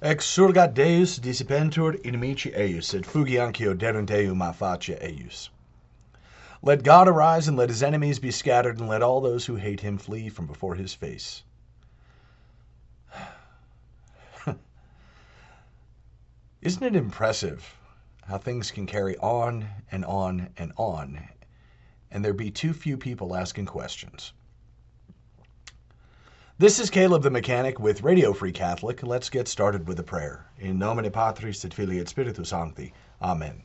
Exurgat Deus dissipentur inimici eius, et fugiancio derunt eum a face eius. Let God arise, and let his enemies be scattered, and let all those who hate him flee from before his face. Isn't it impressive how things can carry on and on and on, and there be too few people asking questions? This is Caleb the Mechanic with Radio Free Catholic. Let's get started with a prayer. In nomine Patris et Filii et Spiritus Sancti. Amen.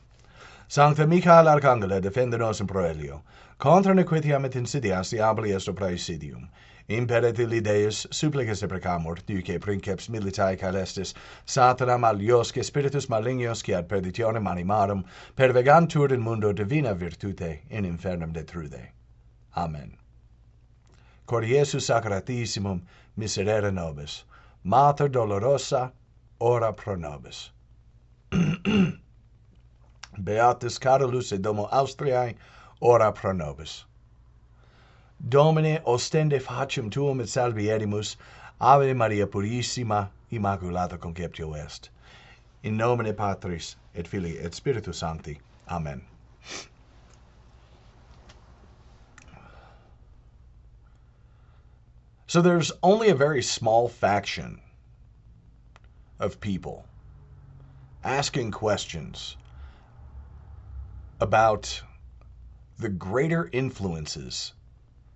Sancte Michael Archangele, defende nos in proelio. Contra nequitiam et insidias diaboli est praesidium. Imperet illi Deus, supplices e precamur, duce princeps militae caelestis, satana maliosque spiritus malignos, qui ad perditionem animarum, pervegantur in mundo divina virtute, in infernum detrude. Amen. Cor Iesu Sacratissimum, miserere nobis. Mater dolorosa, ora pro nobis. Beatus Carolus et Domo Austriae, ora pro nobis. Domine, ostende facem tuum et salvierimus, Ave Maria Purissima, Immaculata Conceptio est. In nomine Patris, et Filii, et Spiritus Sancti. Amen. So there's only a very small faction of people asking questions about the greater influences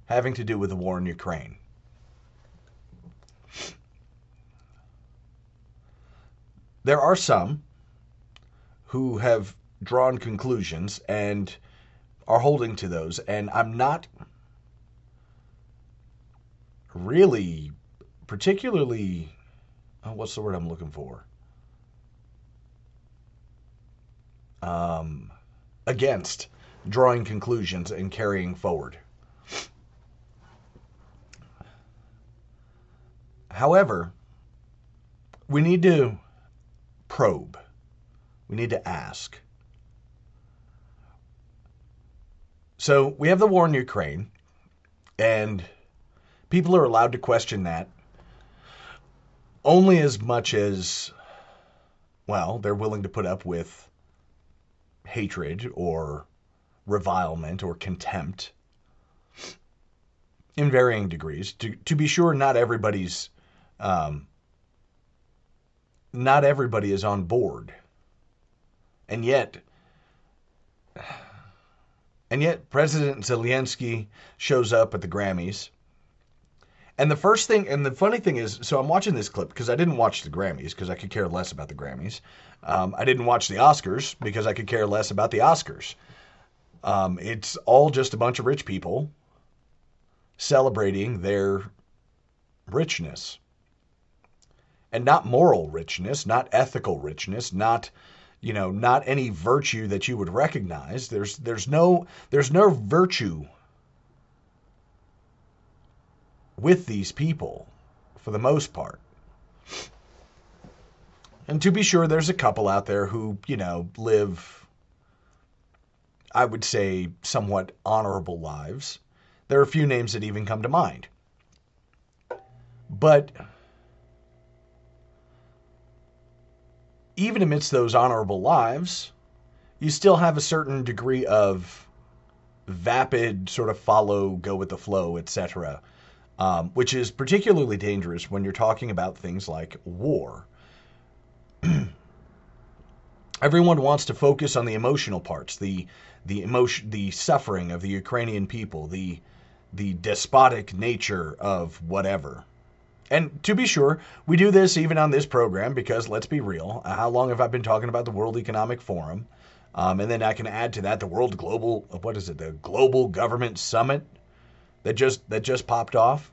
having to do with the war in Ukraine. There are some who have drawn conclusions and are holding to those, and I'm not really particularly oh, what's the word I'm looking for? Um, against drawing conclusions and carrying forward. However, we need to probe. We need to ask. So we have the war in Ukraine, and people are allowed to question that only as much as, well, they're willing to put up with hatred or revilement or contempt in varying degrees. To, to be sure, not everybody's, um, not everybody is on board. And yet, and yet President Zelensky shows up at the Grammys and the first thing, and the funny thing is, so I'm watching this clip because I didn't watch the Grammys because I could care less about the Grammys. Um, I didn't watch the Oscars because I could care less about the Oscars. Um, it's all just a bunch of rich people celebrating their richness. And not moral richness, not ethical richness, not you know, not any virtue that you would recognize. There's there's no there's no virtue with these people for the most part. And to be sure, there's a couple out there who, you know, live, I would say, somewhat honorable lives. There are a few names that even come to mind. But even amidst those honorable lives, you still have a certain degree of vapid, sort of follow, go with the flow, etc um, which is particularly dangerous when you're talking about things like war. Everyone wants to focus on the emotional parts, the the emotion, the suffering of the Ukrainian people, the the despotic nature of whatever. And to be sure, we do this even on this program because let's be real. How long have I been talking about the World Economic Forum? Um, and then I can add to that the World Global, what is it, the Global Government Summit that just that just popped off,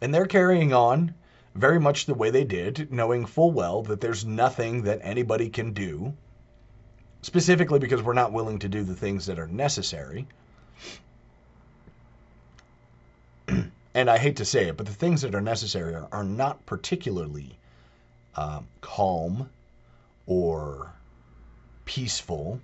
and they're carrying on very much the way they did, knowing full well that there's nothing that anybody can do, specifically because we're not willing to do the things that are necessary. and I hate to say it, but the things that are necessary are, are not particularly um, calm or peaceful.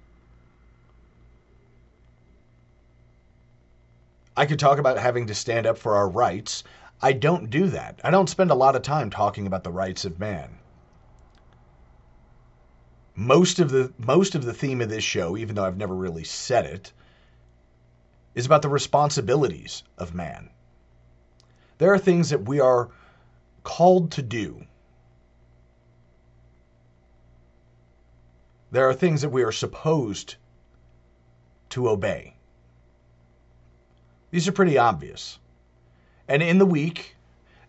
I could talk about having to stand up for our rights. I don't do that. I don't spend a lot of time talking about the rights of man. Most of the most of the theme of this show, even though I've never really said it, is about the responsibilities of man. There are things that we are called to do. There are things that we are supposed to obey. These are pretty obvious. And in the week,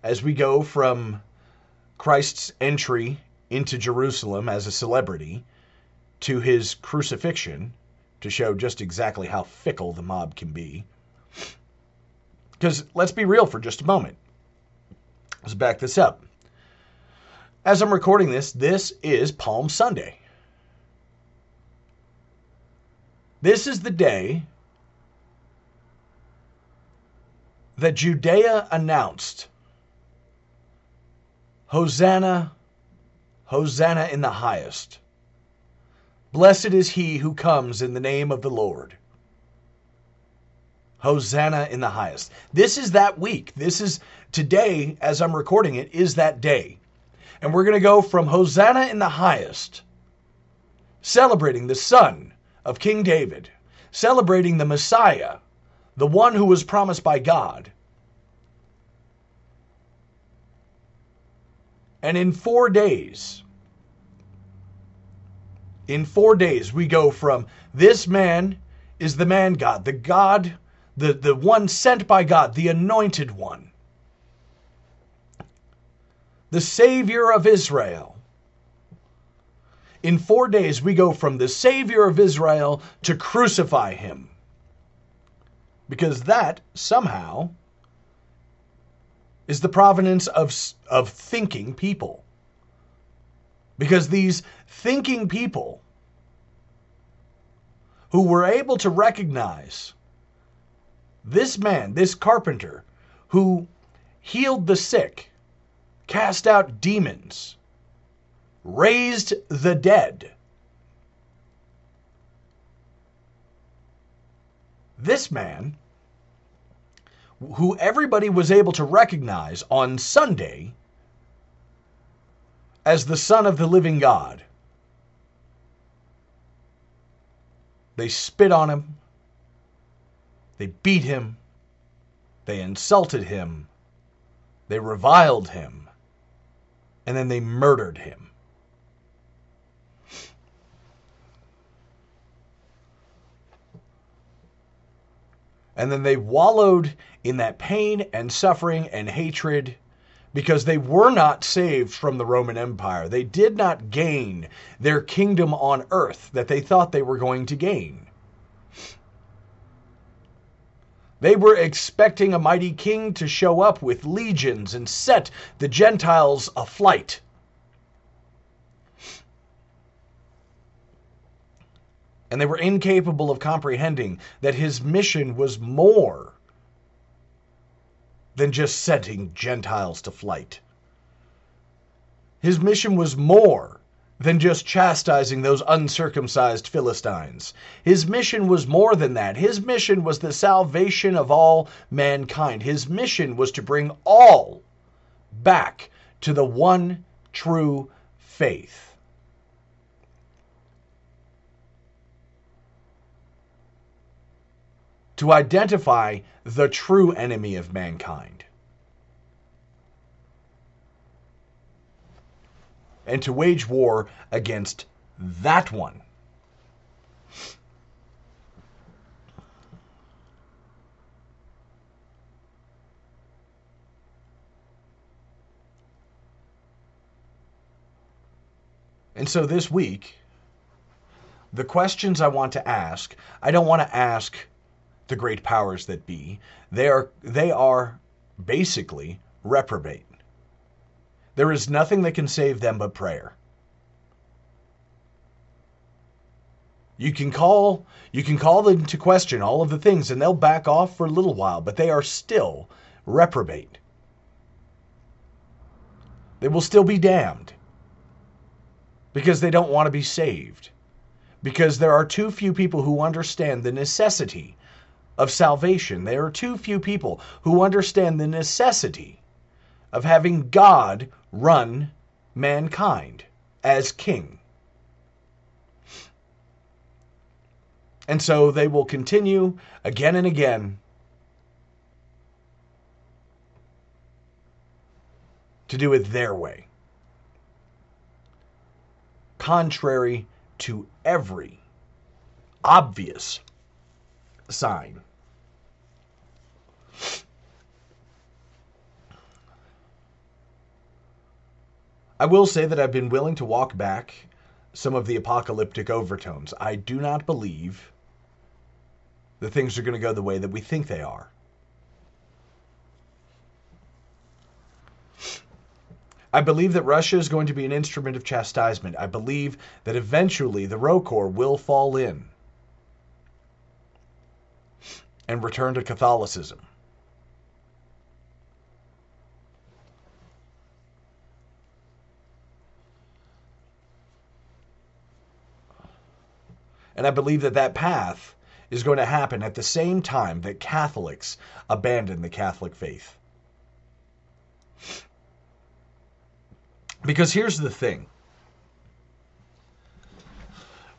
as we go from Christ's entry into Jerusalem as a celebrity to his crucifixion, to show just exactly how fickle the mob can be. Because let's be real for just a moment. Let's back this up. As I'm recording this, this is Palm Sunday. This is the day that Judea announced Hosanna, Hosanna in the highest. Blessed is he who comes in the name of the Lord. Hosanna in the highest. This is that week. This is today, as I'm recording it, is that day. And we're going to go from Hosanna in the highest, celebrating the Son of King David, celebrating the Messiah, the one who was promised by God. And in four days, in four days, we go from this man is the man God, the God, the, the one sent by God, the anointed one, the Savior of Israel. In four days, we go from the Savior of Israel to crucify him. Because that somehow is the provenance of, of thinking people. Because these thinking people who were able to recognize this man, this carpenter, who healed the sick, cast out demons, raised the dead. This man who everybody was able to recognize on Sunday as the Son of the living God. They spit on him, they beat him, they insulted him, they reviled him, and then they murdered him. And then they wallowed in that pain and suffering and hatred because they were not saved from the Roman Empire. They did not gain their kingdom on earth that they thought they were going to gain. They were expecting a mighty king to show up with legions and set the Gentiles aflight. And they were incapable of comprehending that his mission was more than just setting Gentiles to flight. His mission was more than just chastising those uncircumcised Philistines. His mission was more than that. His mission was the salvation of all mankind. His mission was to bring all back to the one true faith. to identify the true enemy of mankind. And to wage war against that one. And so this week, the questions I want to ask, I don't want to ask the great powers that be. They are they are basically reprobate. There is nothing that can save them but prayer. You can call you can call them to question all of the things and they'll back off for a little while, but they are still reprobate. They will still be damned because they don't want to be saved. Because there are too few people who understand the necessity of salvation. There are too few people who understand the necessity of having God run mankind as king. And so they will continue again and again to do it their way contrary to every obvious sign. I will say that I've been willing to walk back some of the apocalyptic overtones. I do not believe that things are going to go the way that we think they are. I believe that Russia is going to be an instrument of chastisement. I believe that eventually the ROCOR will fall in and return to Catholicism. And I believe that that path is going to happen at the same time that Catholics abandon the Catholic faith. Because here's the thing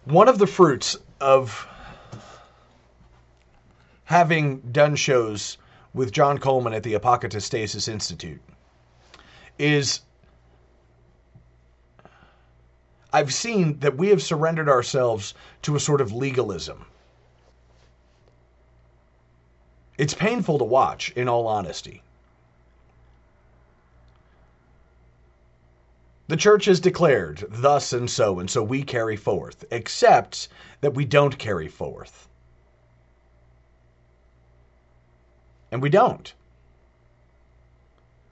one of the fruits of having done shows with John Coleman at the Apocatastasis Institute is I've seen that we have surrendered ourselves to a sort of legalism. It's painful to watch, in all honesty. The church has declared thus and so, and so we carry forth, except that we don't carry forth. And we don't.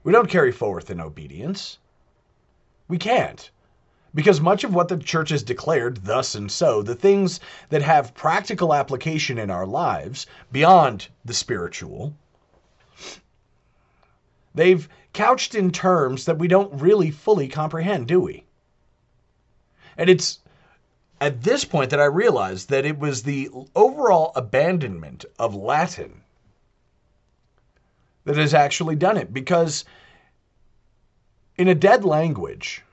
We don't carry forth in obedience. We can't. Because much of what the church has declared, thus and so, the things that have practical application in our lives beyond the spiritual, they've couched in terms that we don't really fully comprehend, do we? And it's at this point that I realized that it was the overall abandonment of Latin that has actually done it because in a dead language,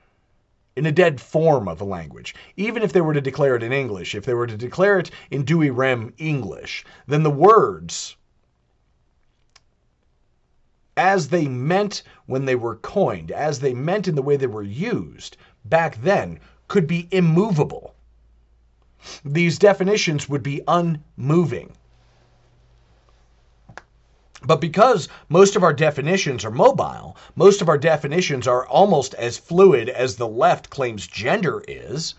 in a dead form of a language, even if they were to declare it in English, if they were to declare it in Douay Rheims English, then the words as they meant when they were coined, as they meant in the way they were used back then, could be immovable. These definitions would be unmoving. But because most of our definitions are mobile, most of our definitions are almost as fluid as the left claims gender is,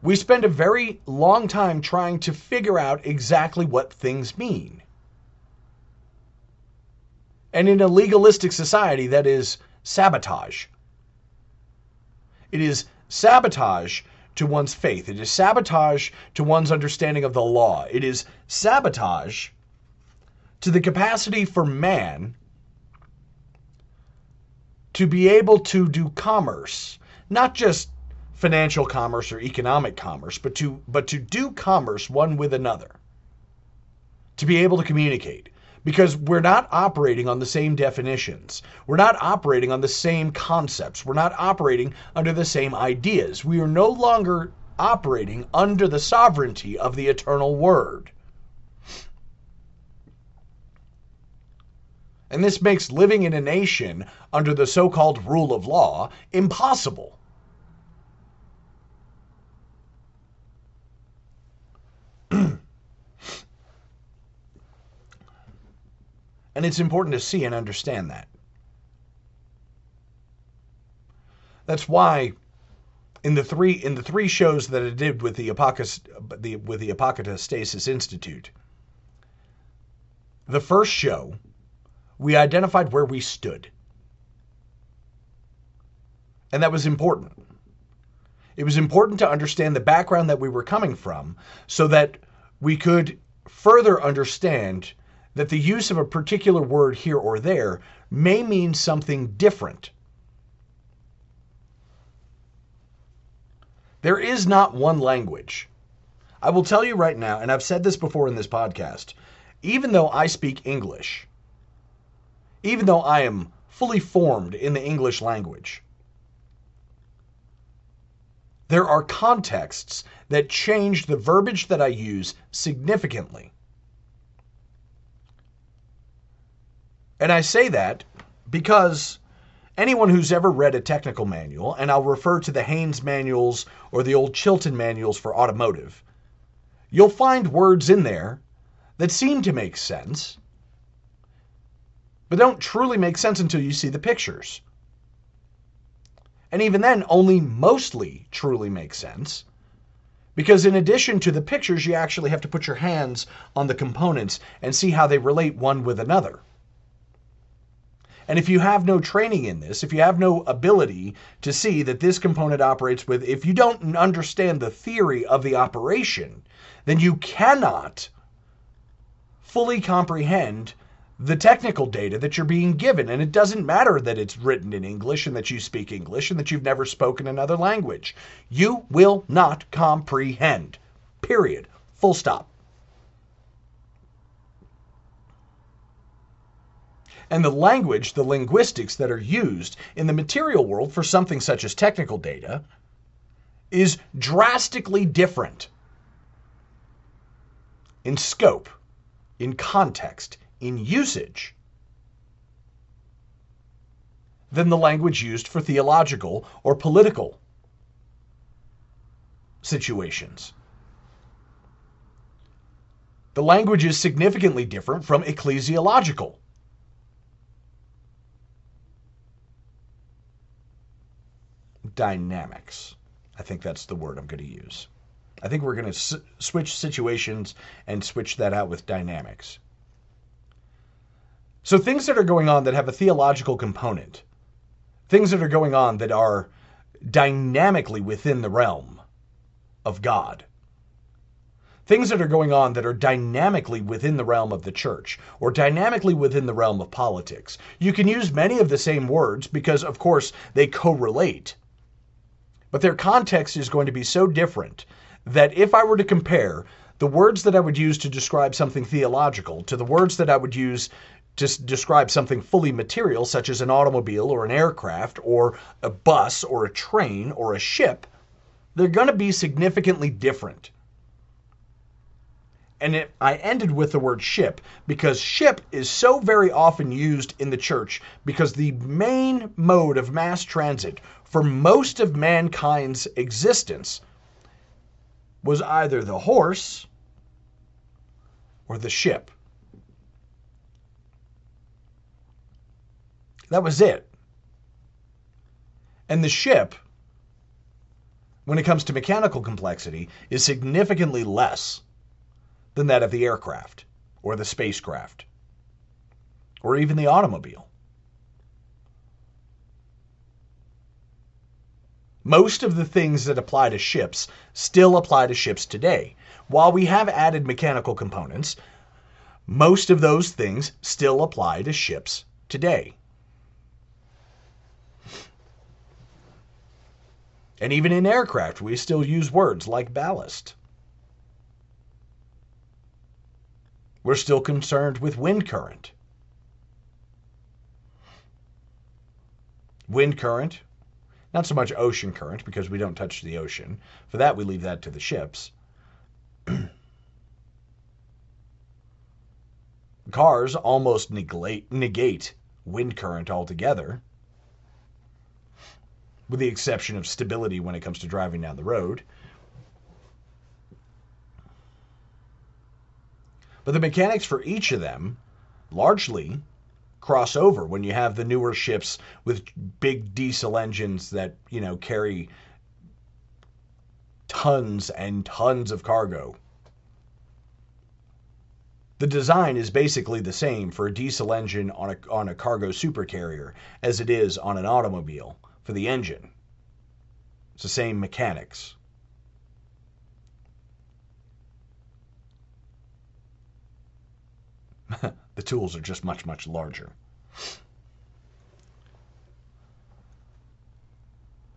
we spend a very long time trying to figure out exactly what things mean. And in a legalistic society, that is sabotage. It is sabotage to one's faith. It is sabotage to one's understanding of the law. It is sabotage to the capacity for man to be able to do commerce, not just financial commerce or economic commerce, but to but to do commerce one with another. To be able to communicate because we're not operating on the same definitions. We're not operating on the same concepts. We're not operating under the same ideas. We are no longer operating under the sovereignty of the eternal word. And this makes living in a nation under the so called rule of law impossible. It's important to see and understand that. That's why in the three in the three shows that I did with the, Apocus, the with the Apocatastasis Institute, the first show we identified where we stood. And that was important. It was important to understand the background that we were coming from so that we could further understand that the use of a particular word here or there may mean something different. There is not one language. I will tell you right now, and I've said this before in this podcast, even though I speak English, even though I am fully formed in the English language. There are contexts that change the verbiage that I use significantly. And I say that because anyone who's ever read a technical manual, and I'll refer to the Haynes manuals or the old Chilton manuals for automotive, you'll find words in there that seem to make sense, but don't truly make sense until you see the pictures. And even then, only mostly truly make sense. Because in addition to the pictures, you actually have to put your hands on the components and see how they relate one with another. And if you have no training in this, if you have no ability to see that this component operates with, if you don't understand the theory of the operation, then you cannot fully comprehend the technical data that you're being given. And it doesn't matter that it's written in English and that you speak English and that you've never spoken another language. You will not comprehend. Period. Full stop. And the language, the linguistics that are used in the material world for something such as technical data is drastically different in scope, in context, in usage than the language used for theological or political situations. The language is significantly different from ecclesiological. Dynamics. I think that's the word I'm going to use. I think we're going to s- switch situations and switch that out with dynamics. So things that are going on that have a theological component, things that are going on that are dynamically within the realm of God, things that are going on that are dynamically within the realm of the church or dynamically within the realm of politics. You can use many of the same words because, of course, they correlate. But their context is going to be so different that if I were to compare the words that I would use to describe something theological to the words that I would use to describe something fully material, such as an automobile or an aircraft or a bus or a train or a ship, they're going to be significantly different. And it, I ended with the word ship because ship is so very often used in the church because the main mode of mass transit for most of mankind's existence was either the horse or the ship. That was it. And the ship, when it comes to mechanical complexity, is significantly less than that of the aircraft or the spacecraft or even the automobile. Most of the things that apply to ships still apply to ships today. While we have added mechanical components, most of those things still apply to ships today. And even in aircraft, we still use words like ballast. We're still concerned with wind current. Wind current, not so much ocean current because we don't touch the ocean. For that, we leave that to the ships. Cars almost negate, negate wind current altogether, with the exception of stability when it comes to driving down the road. But the mechanics for each of them largely cross over when you have the newer ships with big diesel engines that, you know, carry tons and tons of cargo. The design is basically the same for a diesel engine on a, on a cargo supercarrier as it is on an automobile for the engine. It's the same mechanics. the tools are just much, much larger.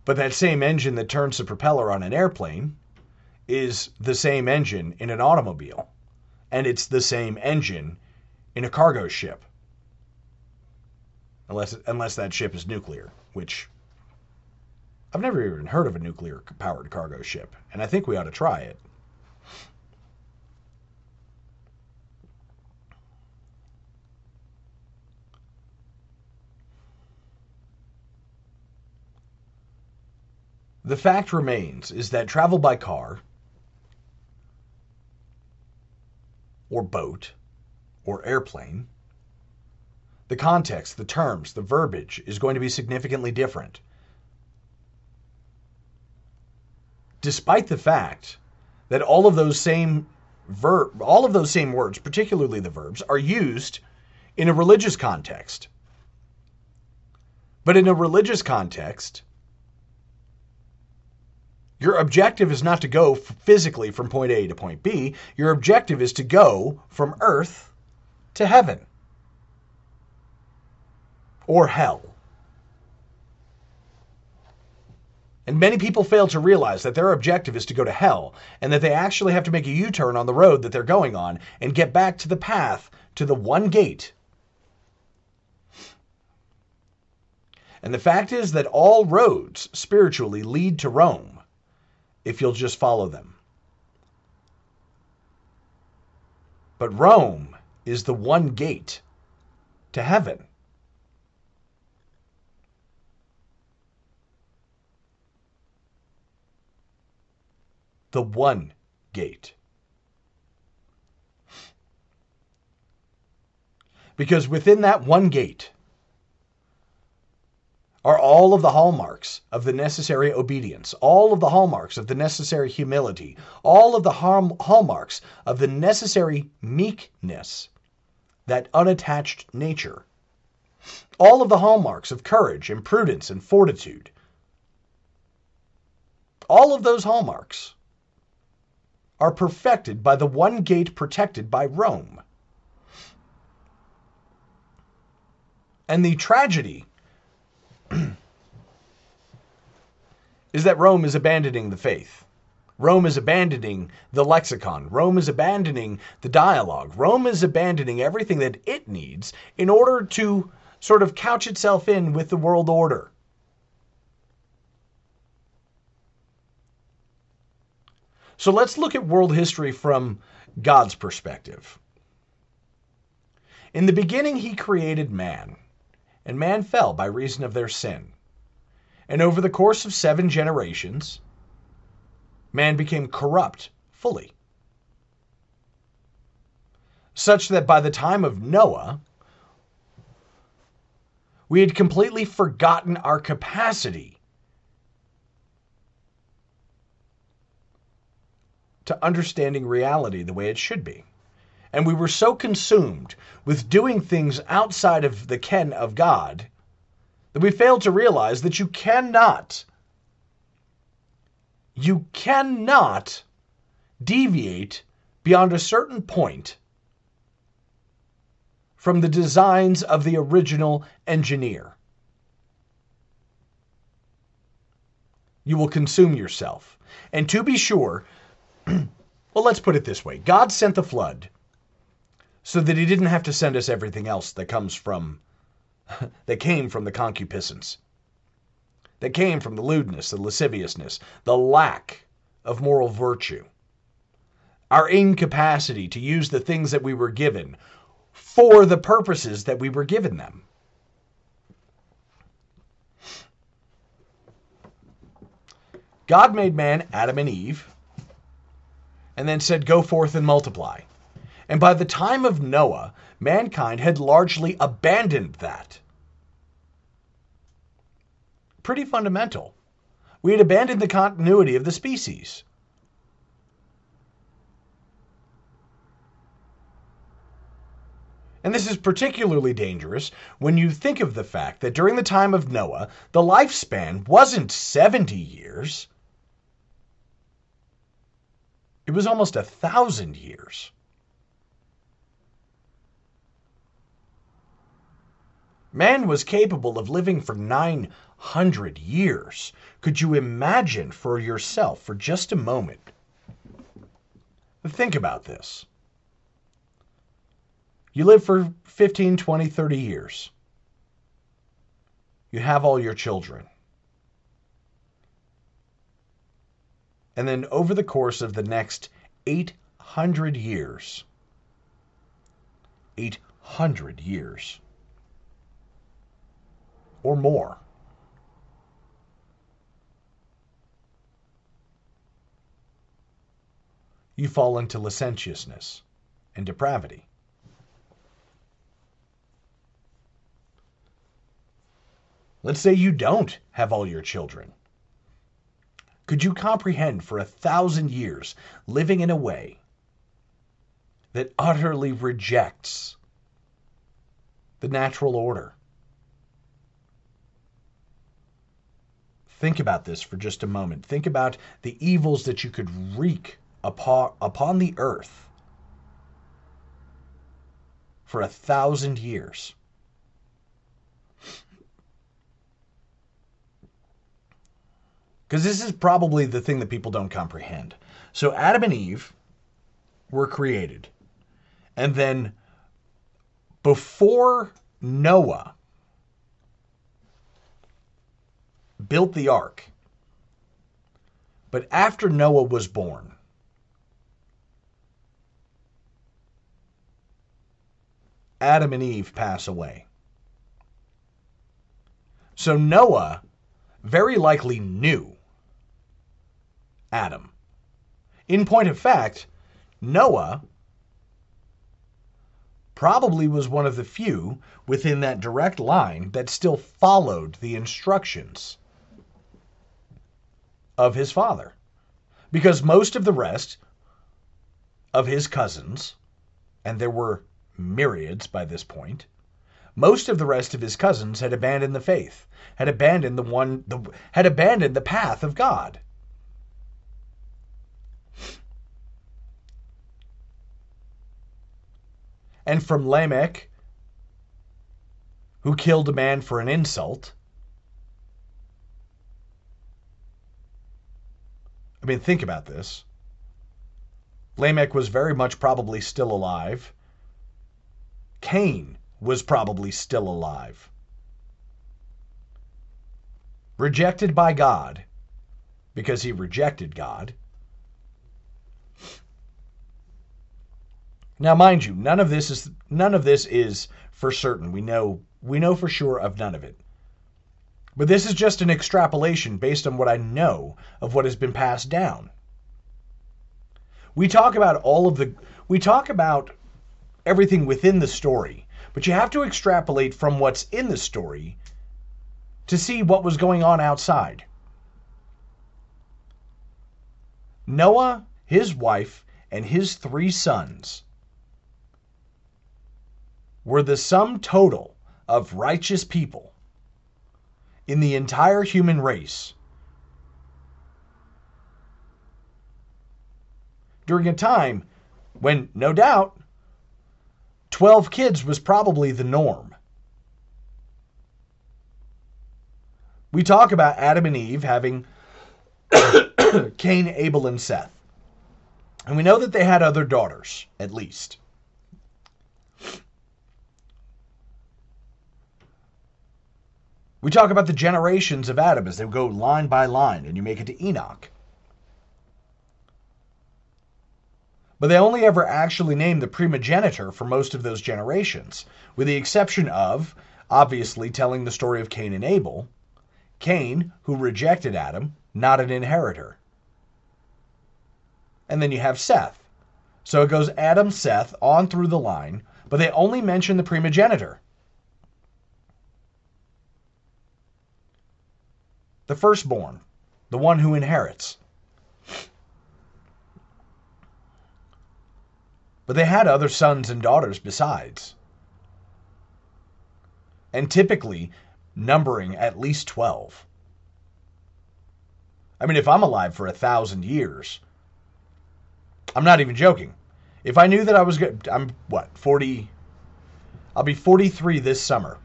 But that same engine that turns the propeller on an airplane is the same engine in an automobile. And it's the same engine in a cargo ship. Unless, unless that ship is nuclear, which I've never even heard of a nuclear powered cargo ship, and I think we ought to try it. The fact remains is that travel by car or boat or airplane, the context, the terms, the verbiage is going to be significantly different. Despite the fact that all of those same verb all of those same words, particularly the verbs, are used in a religious context. But in a religious context, your objective is not to go physically from point A to point B. Your objective is to go from earth to heaven or hell. And many people fail to realize that their objective is to go to hell and that they actually have to make a U turn on the road that they're going on and get back to the path, to the one gate. And the fact is that all roads spiritually lead to Rome if you'll just follow them. But Rome is the one gate to heaven. The one gate. Because within that one gate, are all of the hallmarks of the necessary obedience, all of the hallmarks of the necessary humility, all of the hallmarks of the necessary meekness, that unattached nature, all of the hallmarks of courage and prudence and fortitude. All of those hallmarks are perfected by the one gate protected by Rome. And the tragedy is that Rome is abandoning the faith. Rome is abandoning the lexicon. Rome is abandoning the dialogue. Rome is abandoning everything that it needs in order to sort of couch itself in with the world order. So let's look at world history from God's perspective. In the beginning, he created man and man fell by reason of their sin. And over the course of seven generations, man became corrupt fully. Such that by the time of Noah, we had completely forgotten our capacity to understanding reality the way it should be. And we were so consumed with doing things outside of the ken of God that we failed to realize that you cannot, you cannot deviate beyond a certain point from the designs of the original engineer. You will consume yourself. And to be sure, well, let's put it this way God sent the flood so that he didn't have to send us everything else that comes from that came from the concupiscence that came from the lewdness the lasciviousness the lack of moral virtue our incapacity to use the things that we were given for the purposes that we were given them. God made man, Adam and Eve, and then said, Go forth and multiply. And by the time of Noah, mankind had largely abandoned that. Pretty fundamental. We had abandoned the continuity of the species. And this is particularly dangerous when you think of the fact that during the time of Noah, the lifespan wasn't 70 years. It was almost a thousand years. Man was capable of living for 900 years. Could you imagine for yourself for just a moment? Think about this. You live for 15, 20, 30 years. You have all your children. And then over the course of the next 800 years, 800 years or more, you fall into licentiousness and depravity. Let's say you don't have all your children. Could you comprehend for a thousand years living in a way that utterly rejects the natural order? Think about this for just a moment. Think about the evils that you could wreak upon, upon the earth for a thousand years. Because this is probably the thing that people don't comprehend. So Adam and Eve were created. And then before Noah built the ark, but after Noah was born, Adam and Eve pass away. So Noah very likely knew Adam. In point of fact, Noah probably was one of the few within that direct line that still followed the instructions of his father. Because most of the rest of his cousins, and there were myriads by this point, most of the rest of his cousins had abandoned the faith, had abandoned the one the, had abandoned the path of God. and from Lamech, who killed a man for an insult. I mean, think about this. Lamech was very much probably still alive. Cain was probably still alive. Rejected by God because he rejected God. Now, mind you, none of this is none of this is for certain. We know we know for sure of none of it. But this is just an extrapolation based on what I know of what has been passed down. We talk about all of the we talk about everything within the story, but you have to extrapolate from what's in the story to see what was going on outside. Noah, his wife, and his three sons were the sum total of righteous people in the entire human race during a time when, no doubt, 12 kids was probably the norm. We talk about Adam and Eve having Cain, Abel, and Seth. And we know that they had other daughters, at least. We talk about the generations of Adam as they go line by line, and you make it to Enoch. But they only ever actually name the primogenitor for most of those generations, with the exception of, obviously, telling the story of Cain and Abel. Cain, who rejected Adam, not an inheritor. And then you have Seth. So it goes Adam, Seth, on through the line, but they only mention the primogenitor. The firstborn, the one who inherits. But they had other sons and daughters besides. And typically numbering at least 12. I mean, if I'm alive for a thousand years, I'm not even joking. If I knew that I was good, I'm what, 40, I'll be 43 this summer.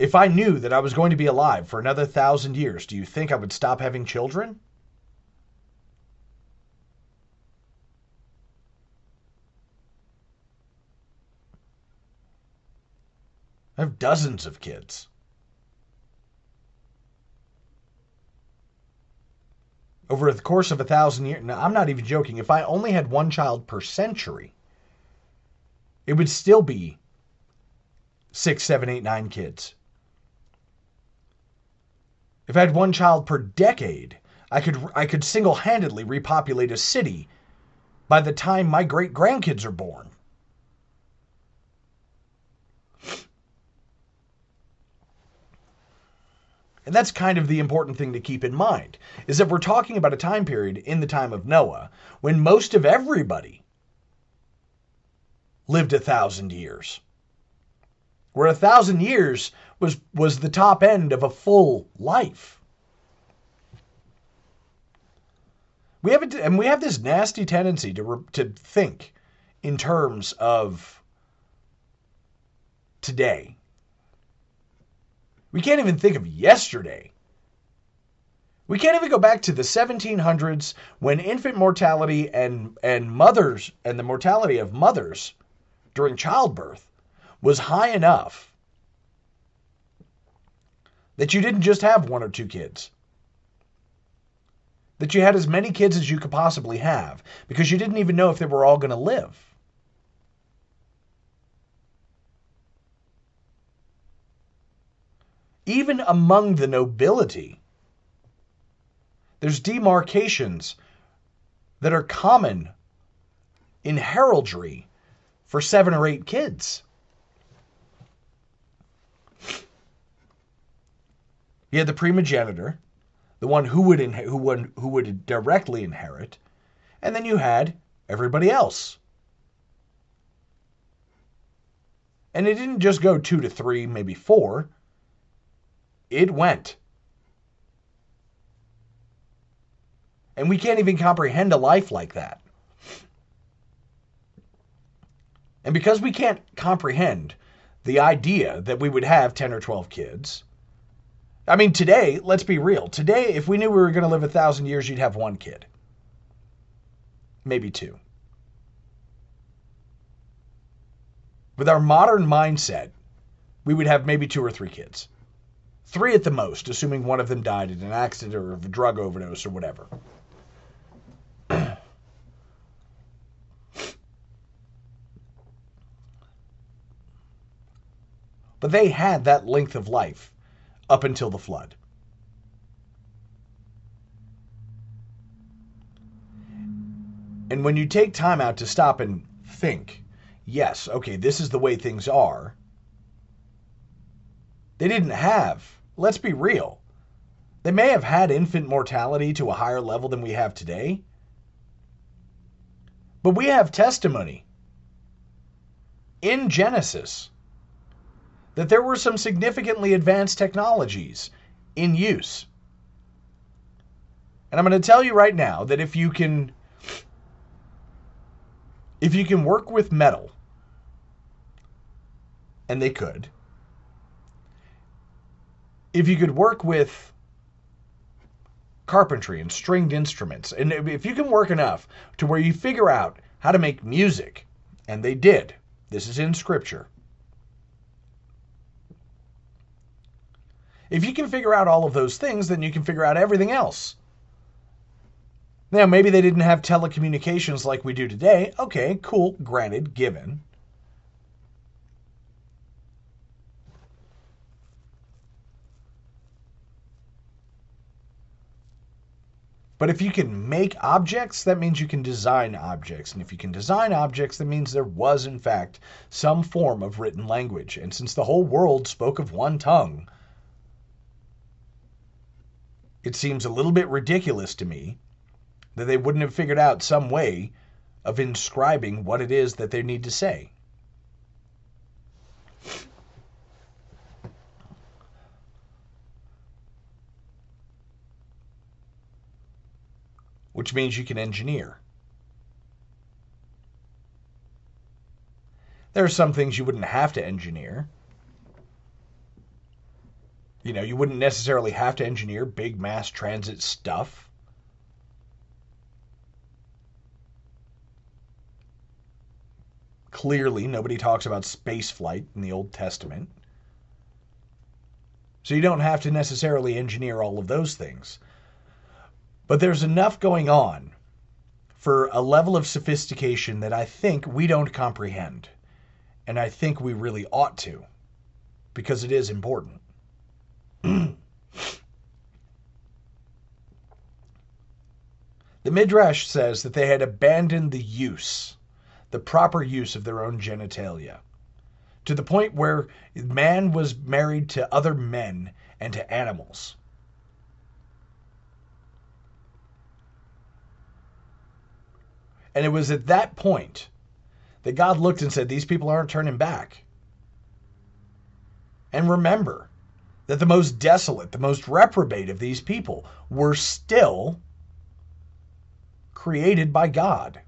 If I knew that I was going to be alive for another thousand years, do you think I would stop having children? I have dozens of kids. Over the course of a thousand years, now I'm not even joking, if I only had one child per century, it would still be six, seven, eight, nine kids. If I had one child per decade, I could I could single-handedly repopulate a city by the time my great grandkids are born. And that's kind of the important thing to keep in mind is that we're talking about a time period in the time of Noah when most of everybody lived a thousand years. Where a thousand years was, was the top end of a full life. We have a, and we have this nasty tendency to to think in terms of today we can't even think of yesterday. We can't even go back to the 1700s when infant mortality and, and mothers and the mortality of mothers during childbirth was high enough that you didn't just have one or two kids. That you had as many kids as you could possibly have because you didn't even know if they were all going to live. even among the nobility, there's demarcations that are common in heraldry for seven or eight kids. You had the primogenitor, the one who would who would who would directly inherit, and then you had everybody else. And it didn't just go two to three, maybe four it went. And we can't even comprehend a life like that. And because we can't comprehend the idea that we would have 10 or 12 kids, I mean, today, let's be real. Today, if we knew we were going to live a thousand years, you'd have one kid, maybe two. With our modern mindset, we would have maybe two or three kids. Three at the most, assuming one of them died in an accident or a drug overdose or whatever. but they had that length of life up until the flood. And when you take time out to stop and think, yes, okay, this is the way things are, they didn't have let's be real. They may have had infant mortality to a higher level than we have today, but we have testimony in Genesis that there were some significantly advanced technologies in use. And I'm going to tell you right now that if you can if you can work with metal and they could if you could work with carpentry and stringed instruments, and if you can work enough to where you figure out how to make music, and they did, this is in scripture. If you can figure out all of those things, then you can figure out everything else. Now, maybe they didn't have telecommunications like we do today. Okay, cool, granted, given. But if you can make objects, that means you can design objects. And if you can design objects, that means there was, in fact, some form of written language. And since the whole world spoke of one tongue, it seems a little bit ridiculous to me that they wouldn't have figured out some way of inscribing what it is that they need to say. which means you can engineer. There are some things you wouldn't have to engineer. You know, you wouldn't necessarily have to engineer big mass transit stuff. Clearly, nobody talks about space flight in the Old Testament. So you don't have to necessarily engineer all of those things. But there's enough going on for a level of sophistication that I think we don't comprehend. And I think we really ought to, because it is important. the Midrash says that they had abandoned the use, the proper use of their own genitalia, to the point where man was married to other men and to animals. And it was at that point that God looked and said, These people aren't turning back. And remember that the most desolate, the most reprobate of these people were still created by God.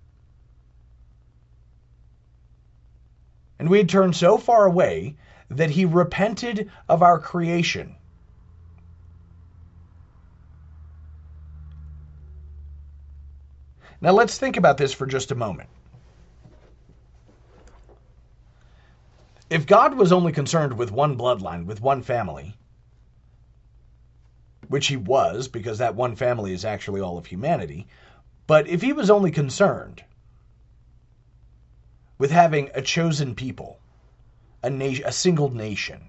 And we had turned so far away that he repented of our creation Now let's think about this for just a moment. If God was only concerned with one bloodline, with one family, which he was, because that one family is actually all of humanity, but if he was only concerned with having a chosen people, a, a single nation,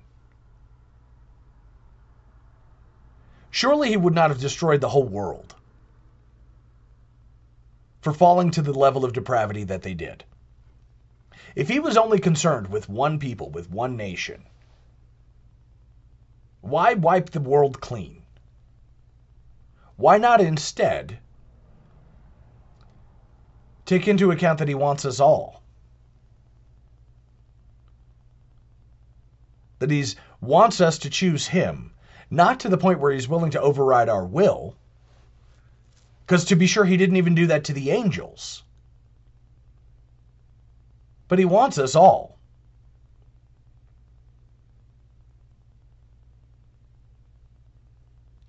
surely he would not have destroyed the whole world for falling to the level of depravity that they did. If he was only concerned with one people, with one nation, why wipe the world clean? Why not instead take into account that he wants us all? That he wants us to choose him, not to the point where he's willing to override our will, because to be sure, he didn't even do that to the angels. But he wants us all.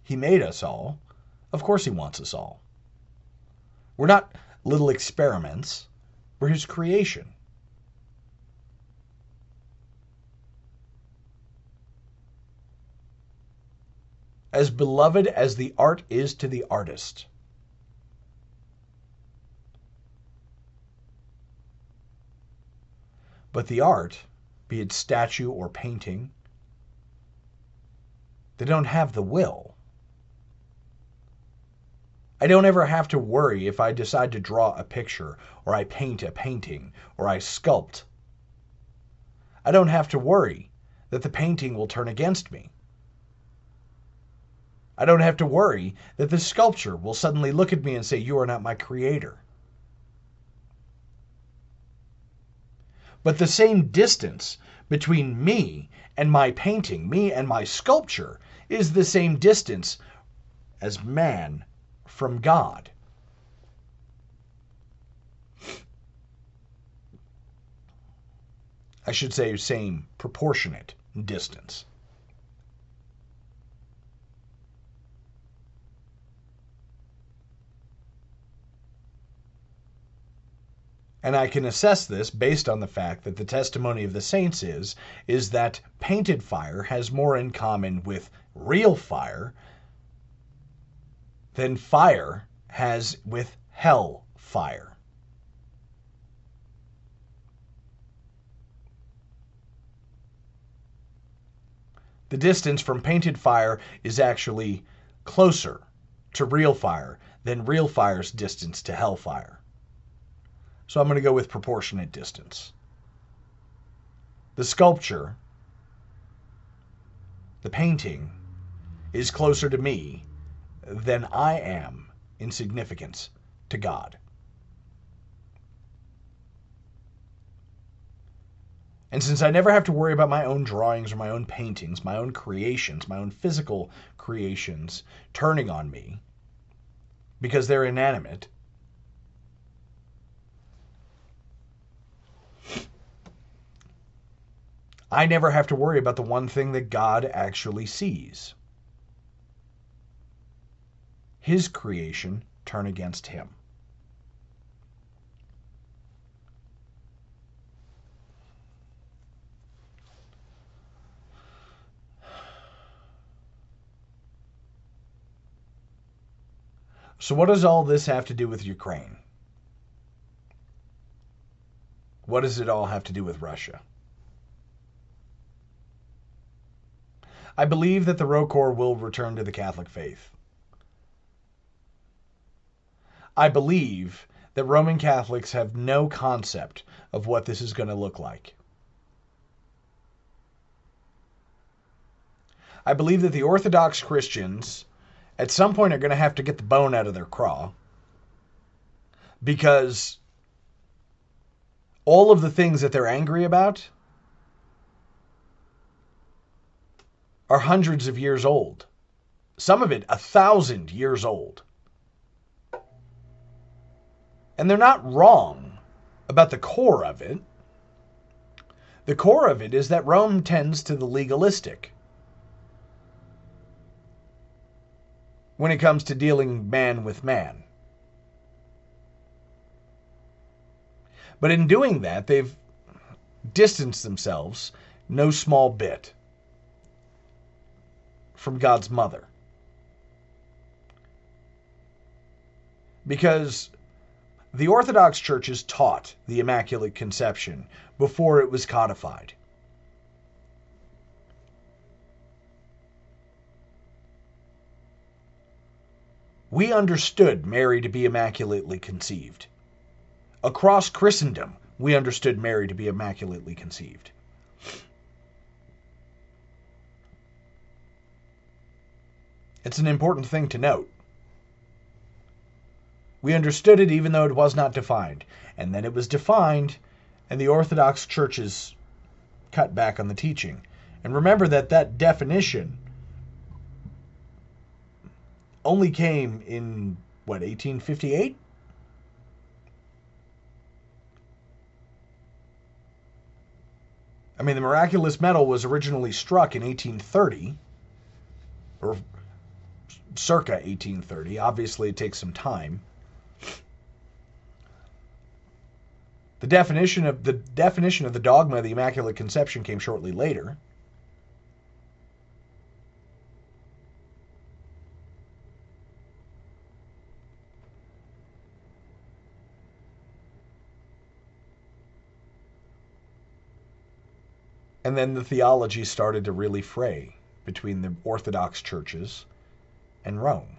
He made us all. Of course, he wants us all. We're not little experiments, we're his creation. As beloved as the art is to the artist, But the art, be it statue or painting, they don't have the will. I don't ever have to worry if I decide to draw a picture, or I paint a painting, or I sculpt. I don't have to worry that the painting will turn against me. I don't have to worry that the sculpture will suddenly look at me and say, You are not my creator. But the same distance between me and my painting, me and my sculpture, is the same distance as man from God. I should say, same proportionate distance. And I can assess this based on the fact that the testimony of the saints is is that painted fire has more in common with real fire than fire has with hell fire. The distance from painted fire is actually closer to real fire than real fire's distance to hellfire. So I'm going to go with proportionate distance. The sculpture, the painting, is closer to me than I am in significance to God. And since I never have to worry about my own drawings or my own paintings, my own creations, my own physical creations turning on me because they're inanimate, I never have to worry about the one thing that God actually sees his creation turn against him. So, what does all this have to do with Ukraine? What does it all have to do with Russia? I believe that the ROCOR will return to the Catholic faith. I believe that Roman Catholics have no concept of what this is going to look like. I believe that the Orthodox Christians at some point are going to have to get the bone out of their craw because all of the things that they're angry about are hundreds of years old. Some of it a thousand years old. And they're not wrong about the core of it. The core of it is that Rome tends to the legalistic when it comes to dealing man with man. But in doing that, they've distanced themselves no small bit from God's mother. Because the Orthodox churches taught the Immaculate Conception before it was codified. We understood Mary to be immaculately conceived. Across Christendom, we understood Mary to be immaculately conceived. It's an important thing to note. We understood it even though it was not defined. And then it was defined, and the Orthodox churches cut back on the teaching. And remember that that definition only came in, what, 1858? I mean, the miraculous medal was originally struck in 1830, or circa 1830. Obviously, it takes some time. The definition of the definition of the dogma of the Immaculate Conception came shortly later. And then the theology started to really fray between the Orthodox churches and Rome.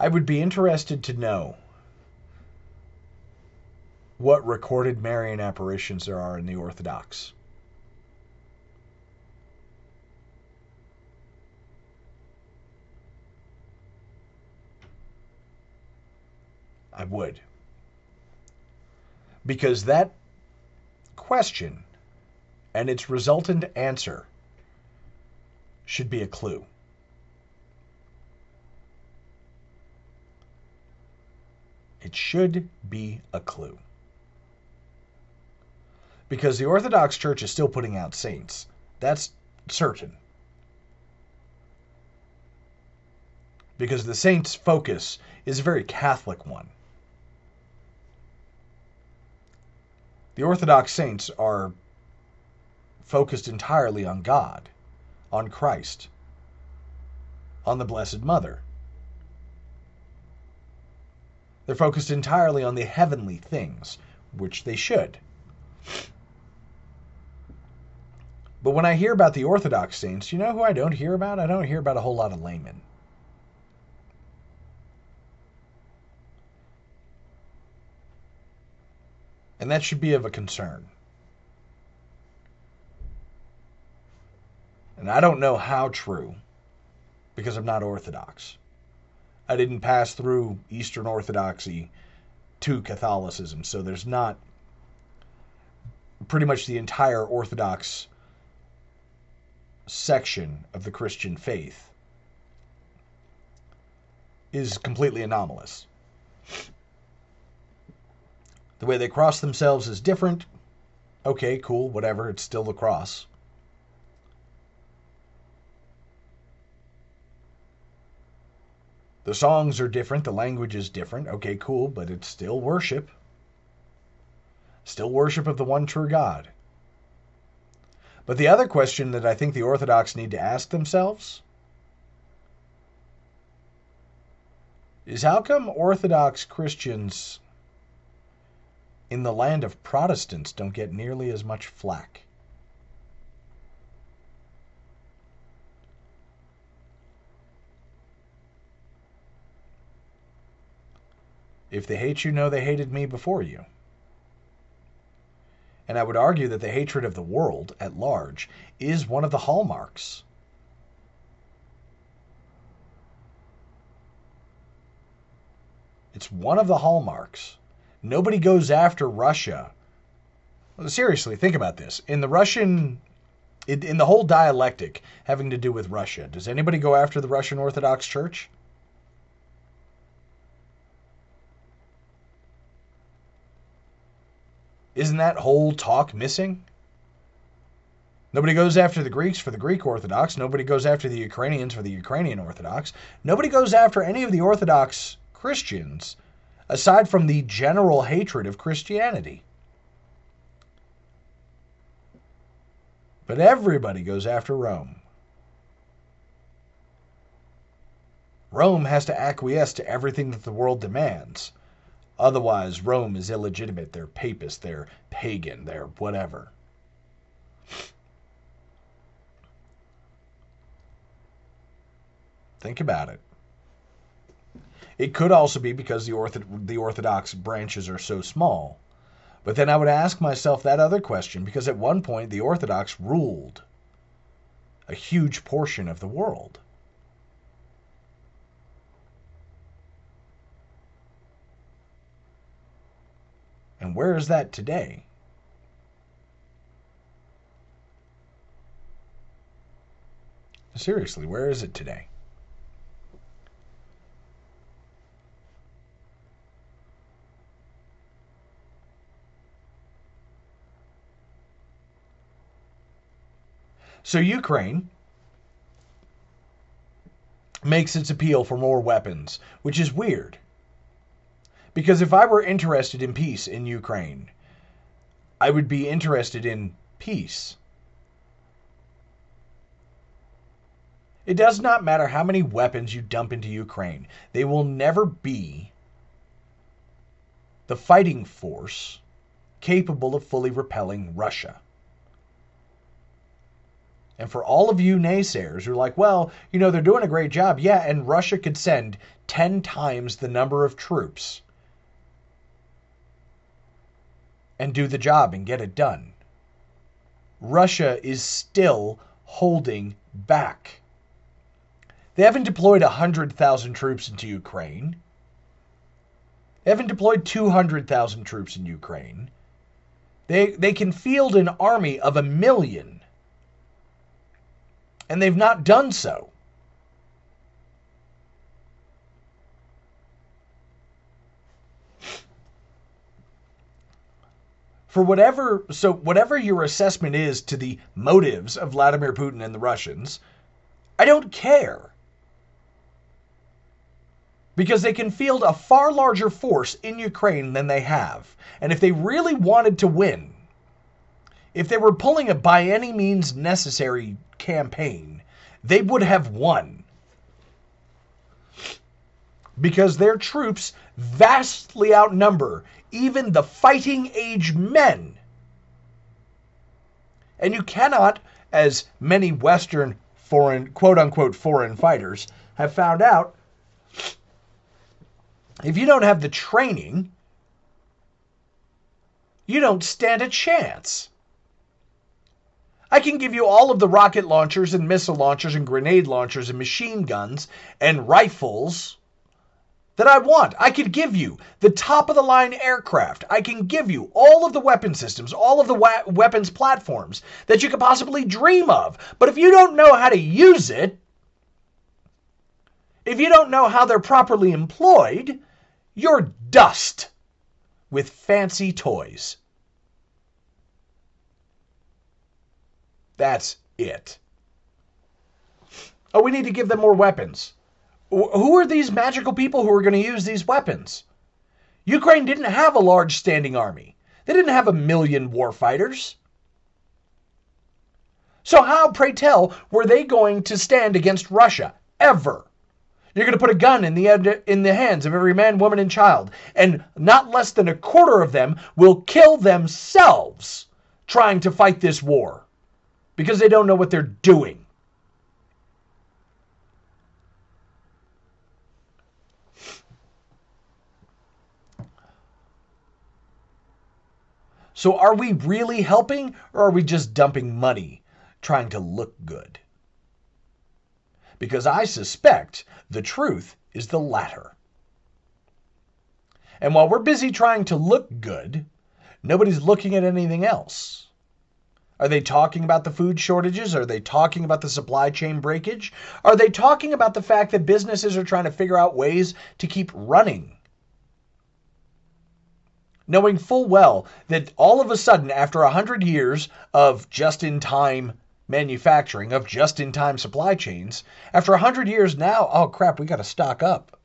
I would be interested to know what recorded Marian apparitions there are in the Orthodox. I would. Because that question and its resultant answer should be a clue. It should be a clue. Because the Orthodox Church is still putting out saints. That's certain. Because the saints' focus is a very Catholic one. The Orthodox saints are focused entirely on God, on Christ, on the Blessed Mother. They're focused entirely on the heavenly things, which they should. But when I hear about the Orthodox saints, you know who I don't hear about? I don't hear about a whole lot of laymen. And that should be of a concern. And I don't know how true, because I'm not Orthodox. I didn't pass through Eastern Orthodoxy to Catholicism, so there's not pretty much the entire Orthodox section of the Christian faith is completely anomalous. The way they cross themselves is different. Okay, cool, whatever, it's still the cross. The songs are different, the language is different. Okay, cool, but it's still worship. Still worship of the one true God. But the other question that I think the Orthodox need to ask themselves is how come Orthodox Christians in the land of Protestants don't get nearly as much flack? If they hate you, know they hated me before you. And I would argue that the hatred of the world at large is one of the hallmarks. It's one of the hallmarks. Nobody goes after Russia. Seriously, think about this. In the Russian, in, the whole dialectic having to do with Russia, does anybody go after the Russian Orthodox Church? Isn't that whole talk missing? Nobody goes after the Greeks for the Greek Orthodox. Nobody goes after the Ukrainians for the Ukrainian Orthodox. Nobody goes after any of the Orthodox Christians aside from the general hatred of Christianity. But everybody goes after Rome. Rome has to acquiesce to everything that the world demands. Otherwise, Rome is illegitimate. They're papist, they're pagan, they're whatever. Think about it. It could also be because the, ortho- the Orthodox branches are so small. But then I would ask myself that other question because at one point the Orthodox ruled a huge portion of the world. And where is that today? Seriously, where is it today? So Ukraine makes its appeal for more weapons, which is weird. Because if I were interested in peace in Ukraine, I would be interested in peace. It does not matter how many weapons you dump into Ukraine, they will never be the fighting force capable of fully repelling Russia. And for all of you naysayers who are like, well, you know, they're doing a great job. Yeah, and Russia could send 10 times the number of troops and do the job and get it done. Russia is still holding back. They haven't deployed 100,000 troops into Ukraine. They haven't deployed 200,000 troops in Ukraine. They, they can field an army of a million and they've not done so. For whatever, so whatever your assessment is to the motives of Vladimir Putin and the Russians, I don't care. Because they can field a far larger force in Ukraine than they have. And if they really wanted to win, if they were pulling a by any means necessary campaign, they would have won. Because their troops vastly outnumber even the fighting age men. And you cannot, as many Western foreign, quote unquote, foreign fighters have found out, if you don't have the training, you don't stand a chance. I can give you all of the rocket launchers and missile launchers and grenade launchers and machine guns and rifles that I want. I could give you the top of the line aircraft. I can give you all of the weapon systems, all of the wa- weapons platforms that you could possibly dream of. But if you don't know how to use it, if you don't know how they're properly employed, you're dust with fancy toys. That's it. Oh, we need to give them more weapons. Who are these magical people who are going to use these weapons? Ukraine didn't have a large standing army. They didn't have a million war fighters. So how, pray tell, were they going to stand against Russia? Ever. You're going to put a gun in the, in the hands of every man, woman, and child, and not less than a quarter of them will kill themselves trying to fight this war because they don't know what they're doing. So, are we really helping or are we just dumping money trying to look good? Because I suspect the truth is the latter. And while we're busy trying to look good, nobody's looking at anything else. Are they talking about the food shortages? Are they talking about the supply chain breakage? Are they talking about the fact that businesses are trying to figure out ways to keep running? Knowing full well that all of a sudden, after 100 years of just in time manufacturing, of just in time supply chains, after 100 years now, oh crap, we got to stock up.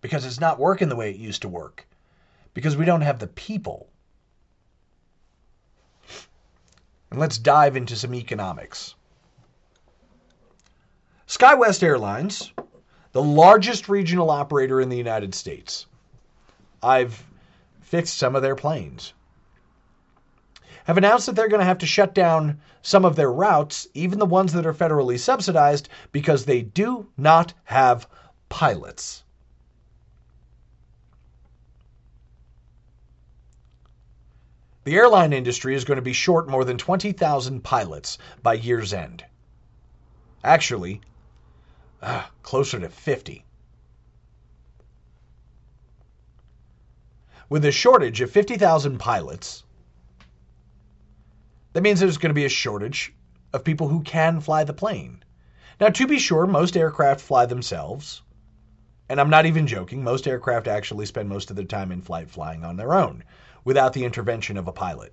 Because it's not working the way it used to work. Because we don't have the people And let's dive into some economics. SkyWest Airlines, the largest regional operator in the United States. I've fixed some of their planes. have announced that they're going to have to shut down some of their routes, even the ones that are federally subsidized, because they do not have pilots. The airline industry is going to be short more than 20,000 pilots by year's end. Actually, uh, closer to 50. With a shortage of 50,000 pilots, that means there's going to be a shortage of people who can fly the plane. Now, to be sure, most aircraft fly themselves. And I'm not even joking, most aircraft actually spend most of their time in flight flying on their own without the intervention of a pilot.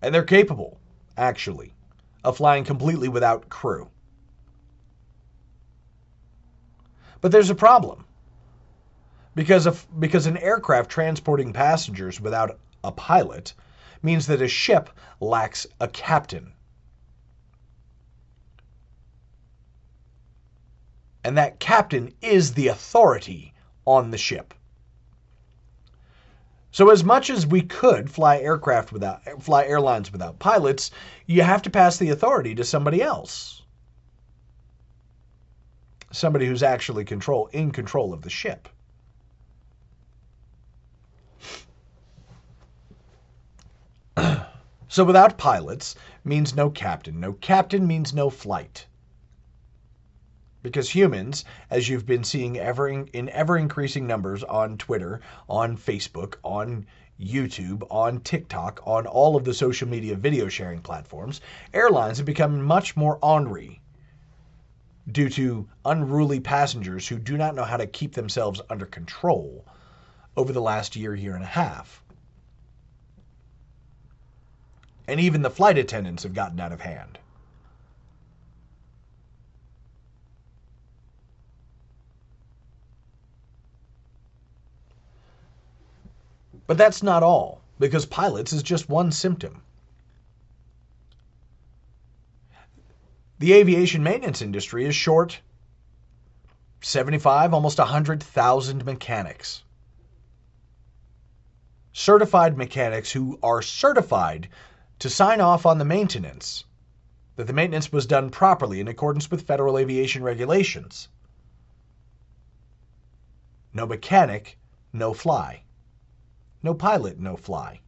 And they're capable, actually, of flying completely without crew. But there's a problem. Because, of, because an aircraft transporting passengers without a pilot means that a ship lacks a captain. And that captain is the authority on the ship. So as much as we could fly aircraft without fly airlines without pilots, you have to pass the authority to somebody else. Somebody who's actually control in control of the ship. So without pilots means no captain. No captain means no flight. Because humans, as you've been seeing ever in, in ever increasing numbers on Twitter, on Facebook, on YouTube, on TikTok, on all of the social media video sharing platforms, airlines have become much more ornery due to unruly passengers who do not know how to keep themselves under control over the last year, year and a half. And even the flight attendants have gotten out of hand. But that's not all, because pilots is just one symptom. The aviation maintenance industry is short 75, almost 100,000 mechanics. Certified mechanics who are certified to sign off on the maintenance, that the maintenance was done properly in accordance with federal aviation regulations. No mechanic, no fly. No pilot, no fly.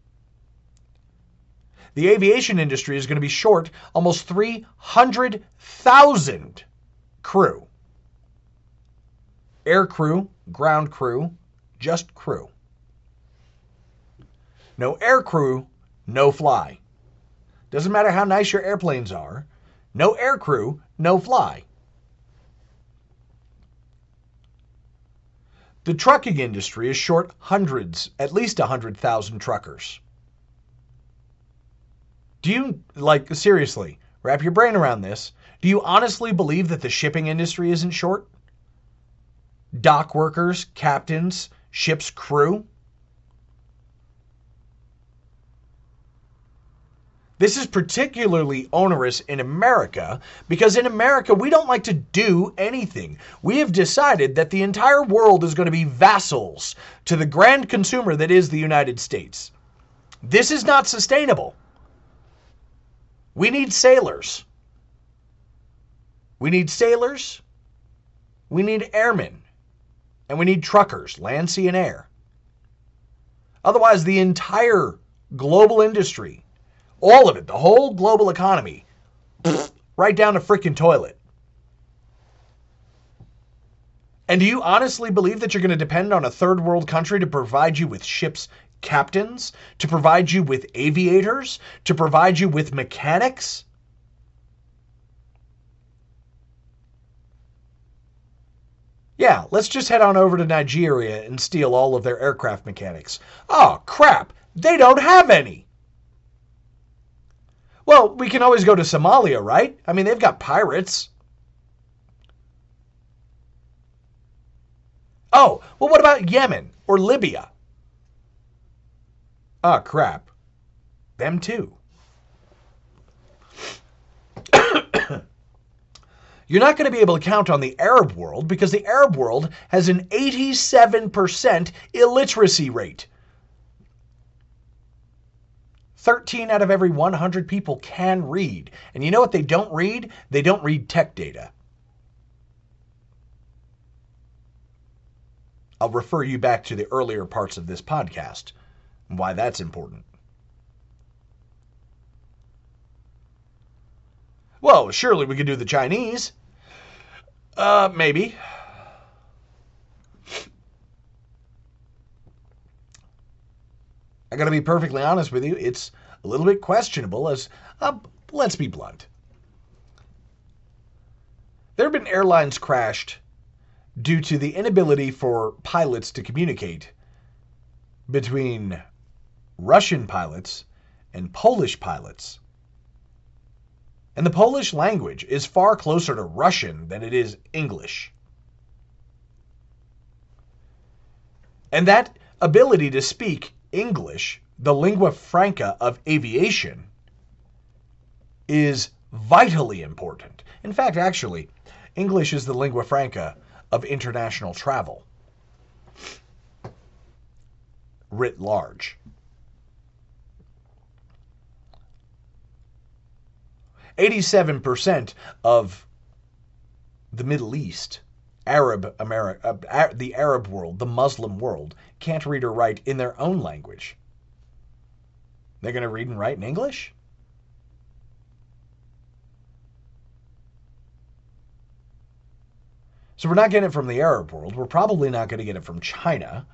The aviation industry is going to be short almost 300,000 crew. Air crew, ground crew, just crew. No air crew, no fly. Doesn't matter how nice your airplanes are, no air crew, no fly. The trucking industry is short hundreds, at least 100,000 truckers. Do you, like, seriously, wrap your brain around this? Do you honestly believe that the shipping industry isn't short? Dock workers, captains, ship's crew? This is particularly onerous in America because in America we don't like to do anything. We have decided that the entire world is going to be vassals to the grand consumer that is the United States. This is not sustainable. We need sailors. We need sailors. We need airmen. And we need truckers, land, sea, and air. Otherwise, the entire global industry all of it, the whole global economy, right down the freaking toilet. And do you honestly believe that you're going to depend on a third world country to provide you with ships captains, to provide you with aviators, to provide you with mechanics? Yeah, let's just head on over to Nigeria and steal all of their aircraft mechanics. Oh, crap! They don't have any! Well, we can always go to Somalia, right? I mean, they've got pirates. Oh, well, what about Yemen or Libya? Ah, oh, crap. Them too. You're not going to be able to count on the Arab world because the Arab world has an 87% illiteracy rate. 13 out of every 100 people can read. And you know what they don't read? They don't read tech data. I'll refer you back to the earlier parts of this podcast and why that's important. Well, surely we could do the Chinese. Uh, maybe. I got to be perfectly honest with you, it's a little bit questionable as, uh, let's be blunt. There have been airlines crashed due to the inability for pilots to communicate between Russian pilots and Polish pilots. And the Polish language is far closer to Russian than it is English. And that ability to speak English, the lingua franca of aviation, is vitally important. In fact, actually, English is the lingua franca of international travel writ large. 87% of the Middle East, Arab America, uh, the Arab world, the Muslim world, can't read or write in their own language. They're going to read and write in English? So we're not getting it from the Arab world. We're probably not going to get it from China.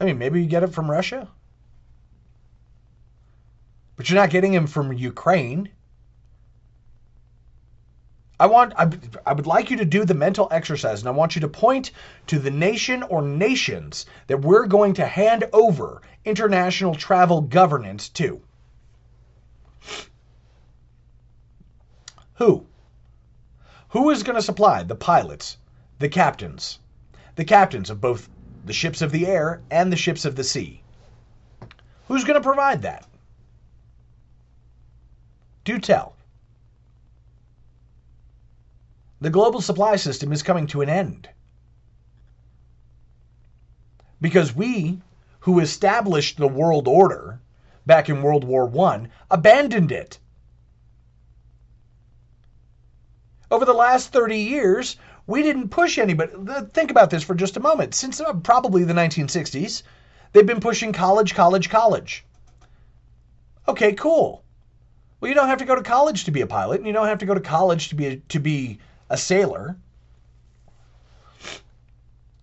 I mean, maybe you get it from Russia. But you're not getting him from Ukraine. I want I, I would like you to do the mental exercise and I want you to point to the nation or nations that we're going to hand over international travel governance to. Who? Who is going to supply the pilots, the captains, the captains of both the ships of the air and the ships of the sea? Who's going to provide that? Do tell. The global supply system is coming to an end. Because we, who established the world order back in World War I, abandoned it. Over the last 30 years, we didn't push anybody. Think about this for just a moment. Since uh, probably the 1960s, they've been pushing college, college, college. Okay, cool. Well, you don't have to go to college to be a pilot, and you don't have to go to college to be a, to be a sailor.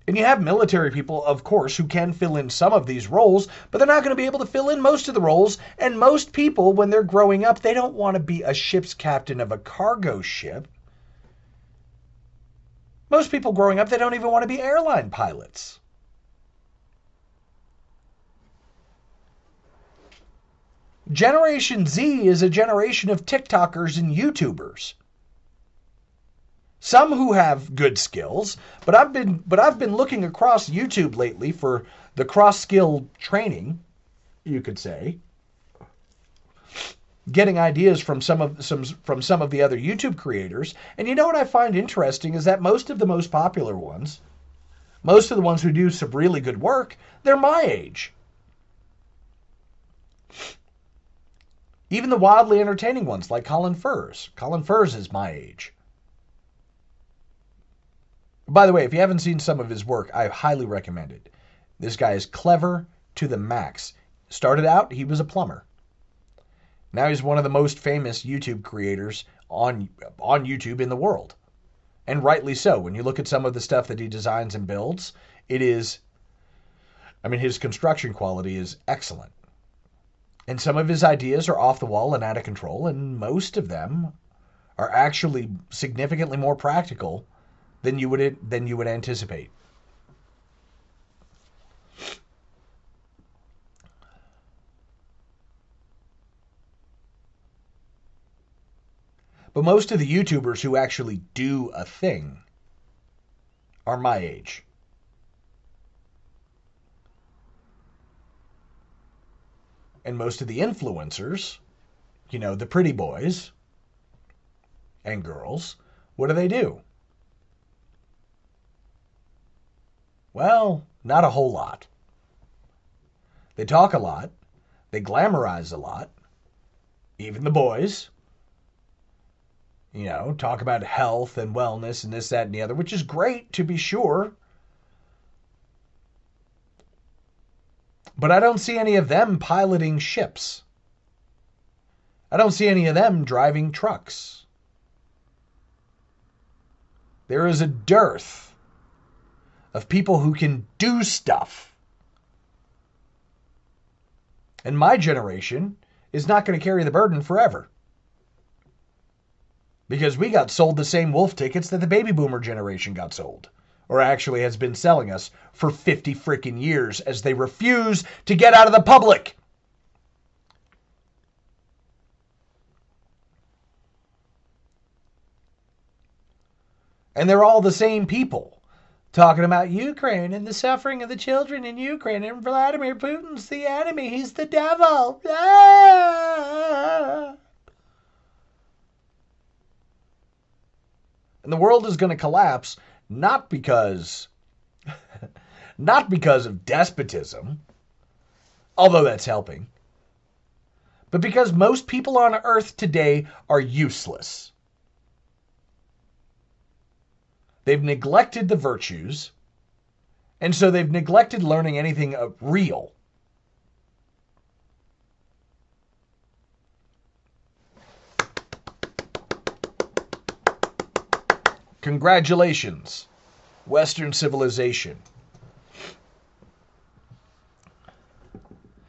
And you have military people, of course, who can fill in some of these roles, but they're not going to be able to fill in most of the roles. And most people, when they're growing up, they don't want to be a ship's captain of a cargo ship. Most people growing up, they don't even want to be airline pilots. Generation Z is a generation of TikTokers and YouTubers. Some who have good skills, but I've been but I've been looking across YouTube lately for the cross skill training, you could say. Getting ideas from some of some from some of the other YouTube creators. And you know what I find interesting is that most of the most popular ones, most of the ones who do some really good work, they're my age. Even the wildly entertaining ones like Colin Furze. Colin Furze is my age. By the way, if you haven't seen some of his work, I highly recommend it. This guy is clever to the max. Started out, he was a plumber. Now he's one of the most famous YouTube creators on on YouTube in the world. And rightly so. When you look at some of the stuff that he designs and builds, it is I mean his construction quality is excellent. And some of his ideas are off the wall and out of control, and most of them are actually significantly more practical than you would than you would anticipate. But most of the YouTubers who actually do a thing are my age. And most of the influencers, you know, the pretty boys and girls, what do they do? Well, Not a whole lot. They talk a lot. They glamorize a lot. Even the boys. You know, talk about health and wellness and this, that, and the other, which is great to be sure. But I don't see any of them piloting ships. I don't see any of them driving trucks. There is a dearth of people who can do stuff. And my generation is not going to carry the burden forever. Because we got sold the same wolf tickets that the baby boomer generation got sold or actually has been selling us for 50 freaking years as they refuse to get out of the public. And they're all the same people talking about Ukraine and the suffering of the children in Ukraine and Vladimir Putin's the enemy. He's the devil. Ah! And the world is going to collapse not because not because of despotism, although that's helping, but because most people on earth today are useless. They've neglected the virtues, and so they've neglected learning anything real. Congratulations, Western civilization.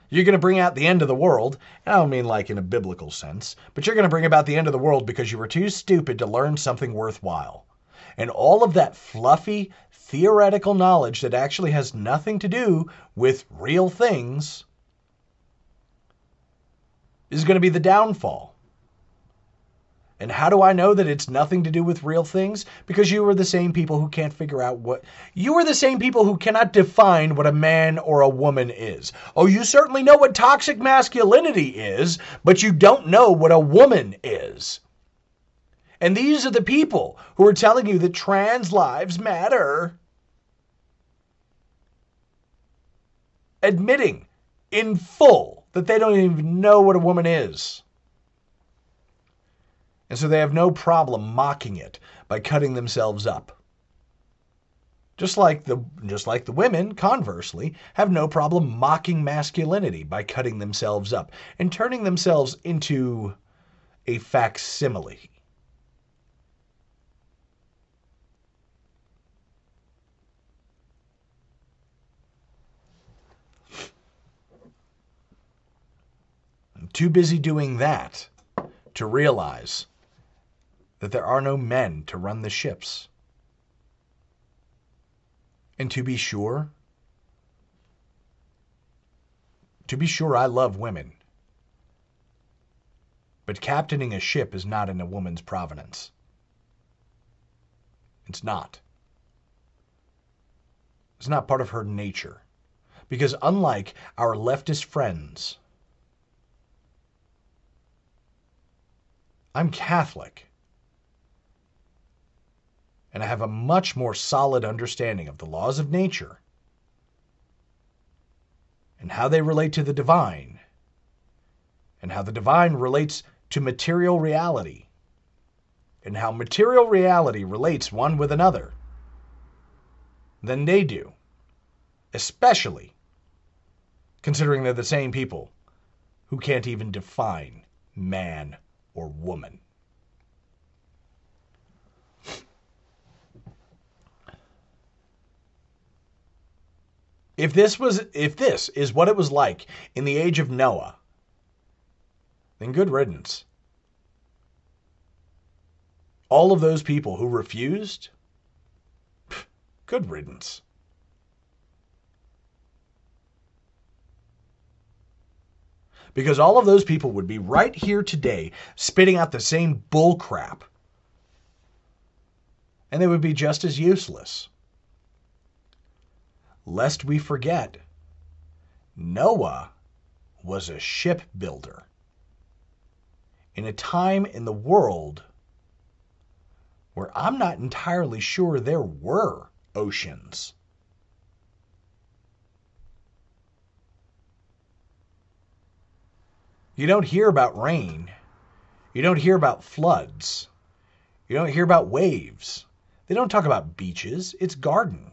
You're going to bring out the end of the world. And I don't mean like in a biblical sense, but you're going to bring about the end of the world because you were too stupid to learn something worthwhile. And all of that fluffy, theoretical knowledge that actually has nothing to do with real things is going to be the downfall. And how do I know that it's nothing to do with real things? Because you are the same people who can't figure out what. You are the same people who cannot define what a man or a woman is. Oh, you certainly know what toxic masculinity is, but you don't know what a woman is. And these are the people who are telling you that trans lives matter. Admitting in full that they don't even know what a woman is. And so they have no problem mocking it by cutting themselves up. Just like the just like the women, conversely, have no problem mocking masculinity by cutting themselves up and turning themselves into a facsimile. Too busy doing that to realize that there are no men to run the ships. And to be sure, to be sure, I love women. But captaining a ship is not in a woman's provenance. It's not. It's not part of her nature. Because unlike our leftist friends, I'm Catholic. And I have a much more solid understanding of the laws of nature and how they relate to the divine and how the divine relates to material reality and how material reality relates one with another than they do, especially considering they're the same people who can't even define man or woman. If this was if this is what it was like in the age of Noah, then good riddance. All of those people who refused, good riddance. Because all of those people would be right here today spitting out the same bull crap. And they would be just as useless lest we forget, Noah was a shipbuilder in a time in the world where I'm not entirely sure there were oceans. You don't hear about rain. You don't hear about floods. You don't hear about waves. They don't talk about beaches. It's garden.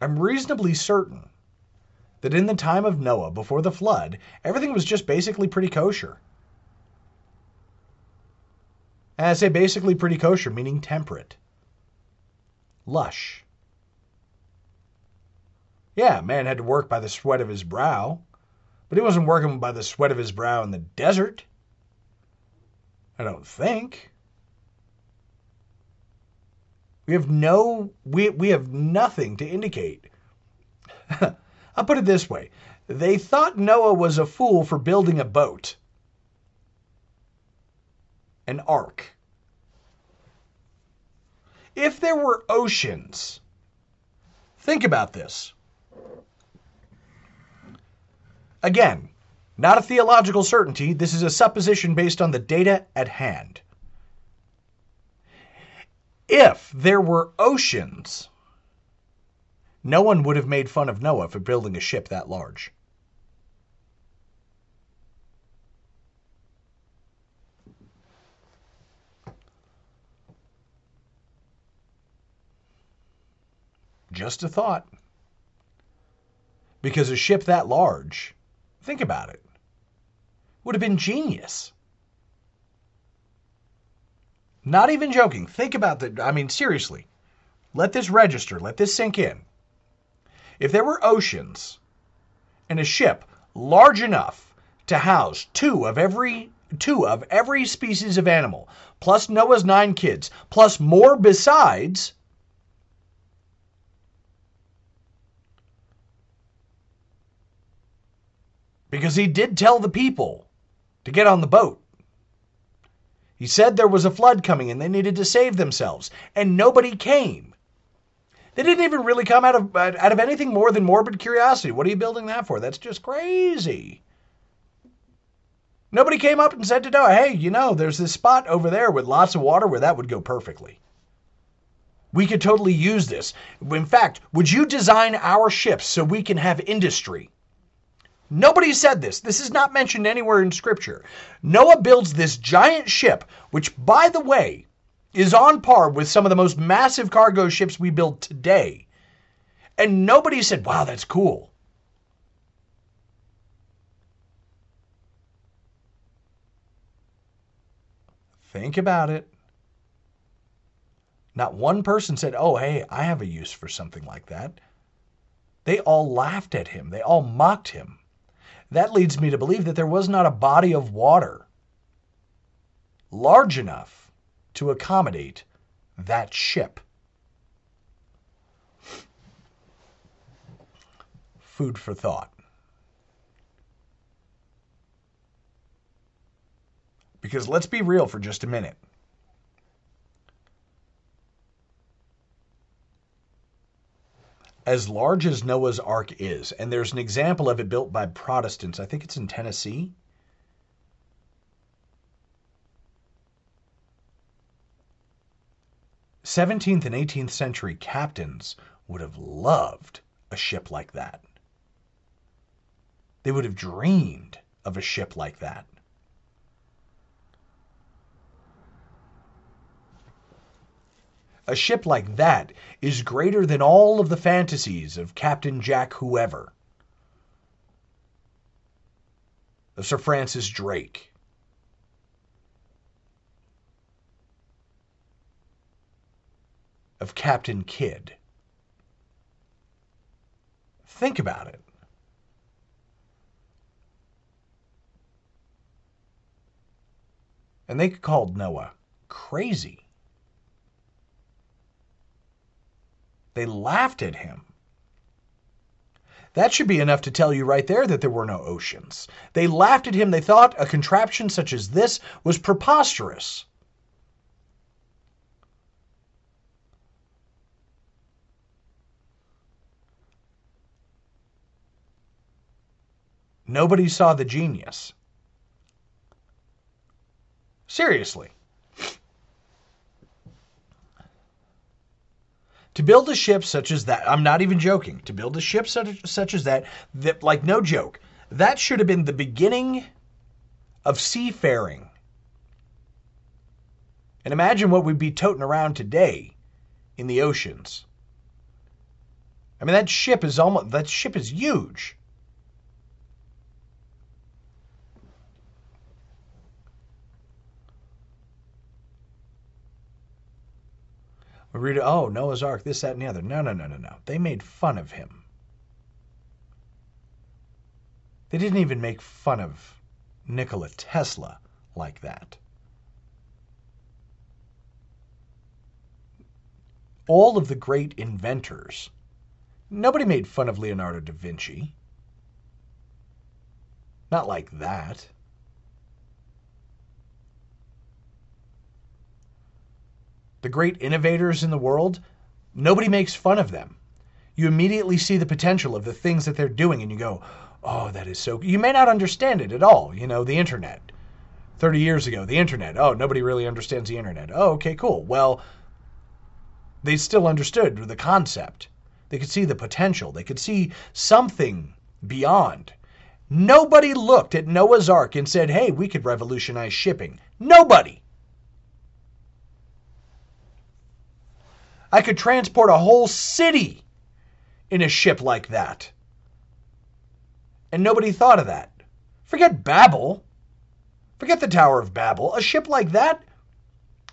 I'm reasonably certain that in the time of Noah, before the flood, everything was just basically pretty kosher. And I say basically pretty kosher, meaning temperate, lush. Yeah, man had to work by the sweat of his brow, but he wasn't working by the sweat of his brow in the desert. I don't think. We have no we we have nothing to indicate. I'll put it this way. They thought Noah was a fool for building a boat. An ark. If there were oceans, think about this. Again, not a theological certainty. This is a supposition based on the data at hand. If there were oceans, no one would have made fun of Noah for building a ship that large. Just a thought. Because a ship that large, think about it, would have been genius. Not even joking. Think about that. I mean, seriously. Let this register. Let this sink in. If there were oceans and a ship large enough to house two of every two of every species of animal, plus Noah's nine kids, plus more besides, because he did tell the people to get on the boat. He said there was a flood coming and they needed to save themselves, and nobody came. They didn't even really come out of out of anything more than morbid curiosity. What are you building that for? That's just crazy. Nobody came up and said to Noah, "Hey, you know, there's this spot over there with lots of water where that would go perfectly. We could totally use this. In fact, would you design our ships so we can have industry?" Nobody said this. This is not mentioned anywhere in Scripture. Noah builds this giant ship, which, by the way, is on par with some of the most massive cargo ships we build today. And nobody said, wow, that's cool. Think about it. Not one person said, oh, hey, I have a use for something like that. They all laughed at him, they all mocked him. That leads me to believe that there was not a body of water large enough to accommodate that ship. Food for thought. Because let's be real for just a minute. As large as Noah's Ark is, and there's an example of it built by Protestants, I think it's in Tennessee. Seventeenth and eighteenth century captains would have loved a ship like that. They would have dreamed of a ship like that. A ship like that is greater than all of the fantasies of Captain Jack whoever, of Sir Francis Drake. Of Captain Kidd. Think about it. And they called Noah crazy. They laughed at him. That should be enough to tell you right there that there were no oceans. They laughed at him. They thought a contraption such as this was preposterous. Nobody saw the genius. Seriously. To build a ship such as that, I'm not even joking, to build a ship such, such as that, that, like no joke, That should have been the beginning of seafaring. And imagine what we'd be toting around today in the oceans. I mean that ship is almost that ship is huge. Read, oh, Noah's Ark, this, that, and the other. No, no, no, no, no. They made fun of him. They didn't even make fun of Nikola Tesla like that. All of the great inventors. Nobody made fun of Leonardo da Vinci. Not like that. The great innovators in the world, nobody makes fun of them. You immediately see the potential of the things that they're doing and you go, oh, that is so. You may not understand it at all. You know, the internet. 30 years ago, the internet. Oh, nobody really understands the internet. Oh, okay, cool. Well, they still understood the concept. They could see the potential. They could see something beyond. Nobody looked at Noah's Ark and said, hey, we could revolutionize shipping. Nobody. I could transport a whole city in a ship like that. And nobody thought of that. Forget Babel. Forget the Tower of Babel. A ship like that?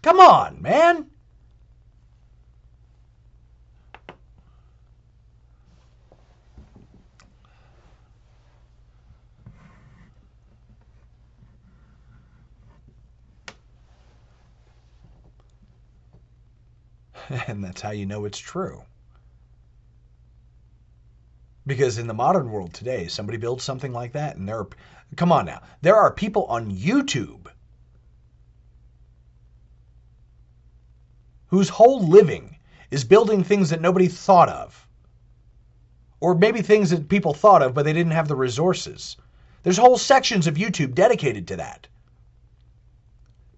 Come on, man. and that's how you know it's true. Because in the modern world today, somebody builds something like that, and there are, come on now, there are people on YouTube whose whole living is building things that nobody thought of. Or maybe things that people thought of, but they didn't have the resources. There's whole sections of YouTube dedicated to that.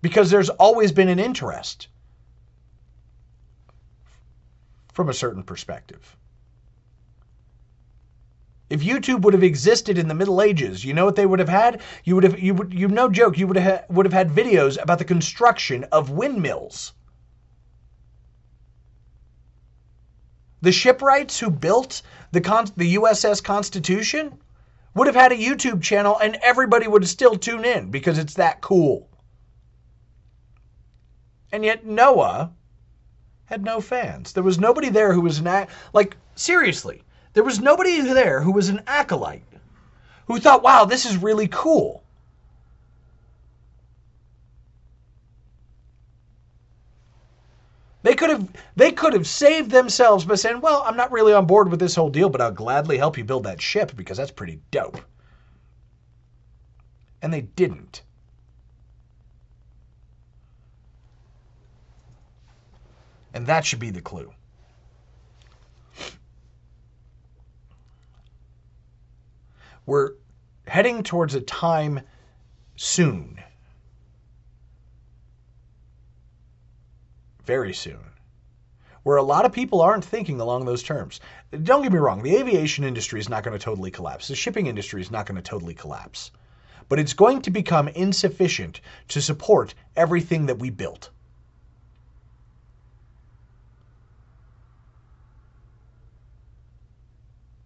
Because there's always been an interest from a certain perspective. If YouTube would have existed in the Middle Ages, you know what they would have had? You would have you would you no joke, you would have would have had videos about the construction of windmills. The shipwrights who built the Con- the USS Constitution would have had a YouTube channel and everybody would still tune in because it's that cool. And yet Noah had no fans. There was nobody there who was an like seriously. There was nobody there who was an acolyte who thought, "Wow, this is really cool." They could have they could have saved themselves by saying, "Well, I'm not really on board with this whole deal, but I'll gladly help you build that ship because that's pretty dope." And they didn't. And that should be the clue. We're heading towards a time soon, very soon, where a lot of people aren't thinking along those terms. Don't get me wrong, the aviation industry is not going to totally collapse, the shipping industry is not going to totally collapse, but it's going to become insufficient to support everything that we built.